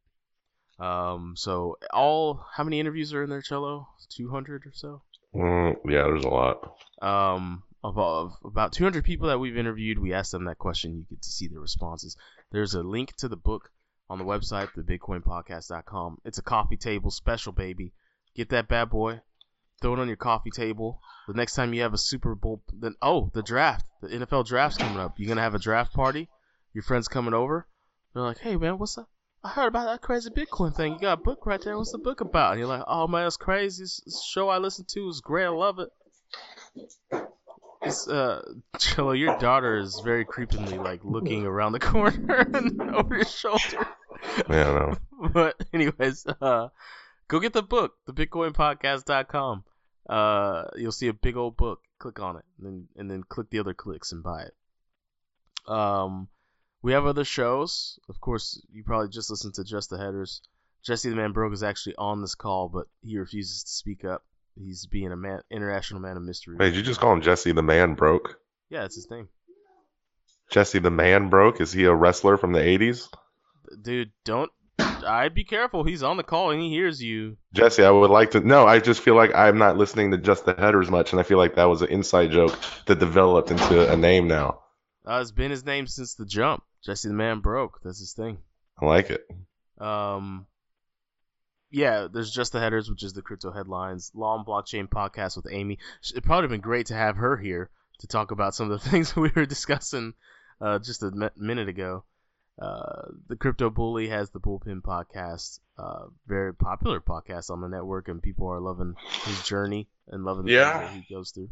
Um, so all how many interviews are in there, Cello? Two hundred or so. Mm, yeah, there's a lot. Um, of, of about 200 people that we've interviewed, we asked them that question. You get to see their responses. There's a link to the book on the website, thebitcoinpodcast.com. It's a coffee table special, baby. Get that bad boy, throw it on your coffee table. The next time you have a Super Bowl, then oh, the draft, the NFL draft's coming up. You're gonna have a draft party. Your friends coming over. They're like, hey man, what's up? I heard about that crazy Bitcoin thing. You got a book right there. What's the book about? And you're like, oh man, it's crazy. This show I listen to is great. I love it. It's uh, Cello, your daughter is very creepily like looking around the corner and over your shoulder. Yeah, I know. But anyways, uh, go get the book, thebitcoinpodcast.com. Uh, you'll see a big old book. Click on it, and then and then click the other clicks and buy it. Um, we have other shows. Of course, you probably just listened to Just the Headers. Jesse the Man Broke is actually on this call, but he refuses to speak up. He's being a man, international man of mystery. Wait, did you just call him Jesse the Man Broke? Yeah, that's his name. Jesse the Man Broke? Is he a wrestler from the 80s? Dude, don't. I'd be careful. He's on the call and he hears you. Jesse, I would like to. No, I just feel like I'm not listening to just the headers much, and I feel like that was an inside joke that developed into a name now. Uh, it's been his name since the jump. Jesse the Man Broke. That's his thing. I like it. Um, yeah, there's just the headers, which is the crypto headlines. And blockchain podcast with Amy. It'd probably been great to have her here to talk about some of the things we were discussing uh, just a minute ago. Uh, the crypto bully has the bullpen podcast, uh, very popular podcast on the network, and people are loving his journey and loving the Yeah. things that he goes through.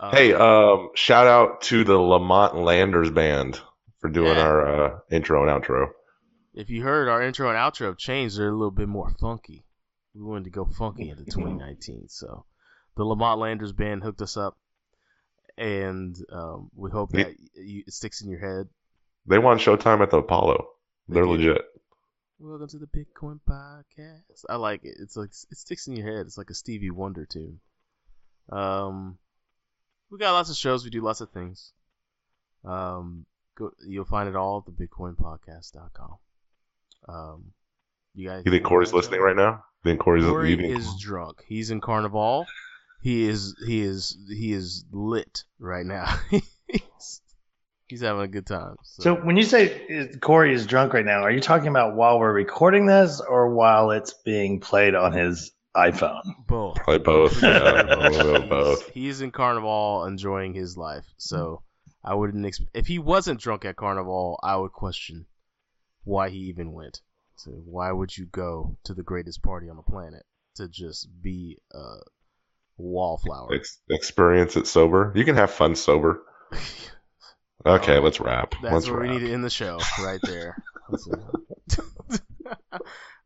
Uh, Hey, um, shout out to the Lamont Landers Band for doing Yeah. our uh, intro and outro. if you heard our intro and outro have changed, they're a little bit more funky. We wanted to go funky into 2019, so the Lamont Landers band hooked us up, and um, we hope Yeah. that you, it sticks in your head. They won Showtime at the Apollo. They're They legit. Welcome to the Bitcoin Podcast. I like it. It's like it sticks in your head. It's like a Stevie Wonder tune. Um, we got lots of shows. We do lots of things. Um, go. You'll find it all at thebitcoinpodcast.com. Um, you guys. You think Corey's listening right now? You think Corey's Corey you think- is drunk. He's in Carnival. He is he is he is lit right now. he's, he's having a good time. So, So when you say Corey is drunk right now, are you talking about while we're recording this or while it's being played on his iPhone? both. Probably both. Yeah, a little bit of He's- both. He's in Carnival enjoying his life. So I wouldn't expect if he wasn't drunk at Carnival, I would question why he even went. So why would you go to the greatest party on the planet to just be a wallflower? Ex- experience it sober. You can have fun sober. Okay, Oh, let's wrap. That's let's where wrap. we need to end the show, right there.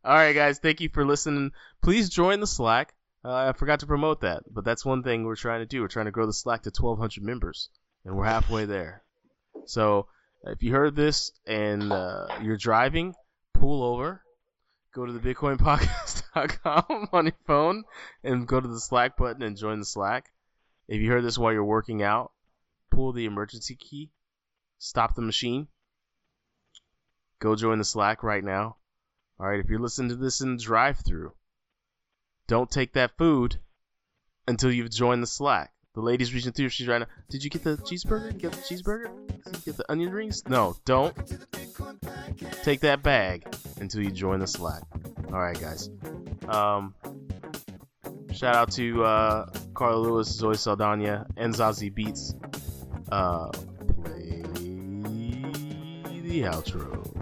All right, guys. Thank you for listening. Please join the Slack. Uh, I forgot to promote that, but that's one thing we're trying to do. We're trying to grow the Slack to 1,200 members, and we're halfway there. So if you heard this and uh, you're driving, pull over, go to the BitcoinPodcast.com on your phone, and go to the Slack button and join the Slack. If you heard this while you're working out, pull the emergency key, stop the machine, go join the Slack right now. All right, if you're listening to this in the drive-through, don't take that food until you've joined the Slack. The lady's reaching through. She's right now. Did you get the cheeseburger? Get the cheeseburger? Get the onion rings? No, don't take that bag until you join the Slack. All right, guys. Um, shout out to uh, Carla Lewis, Zoe Saldana, and Zazie Beetz. Uh, play the outro.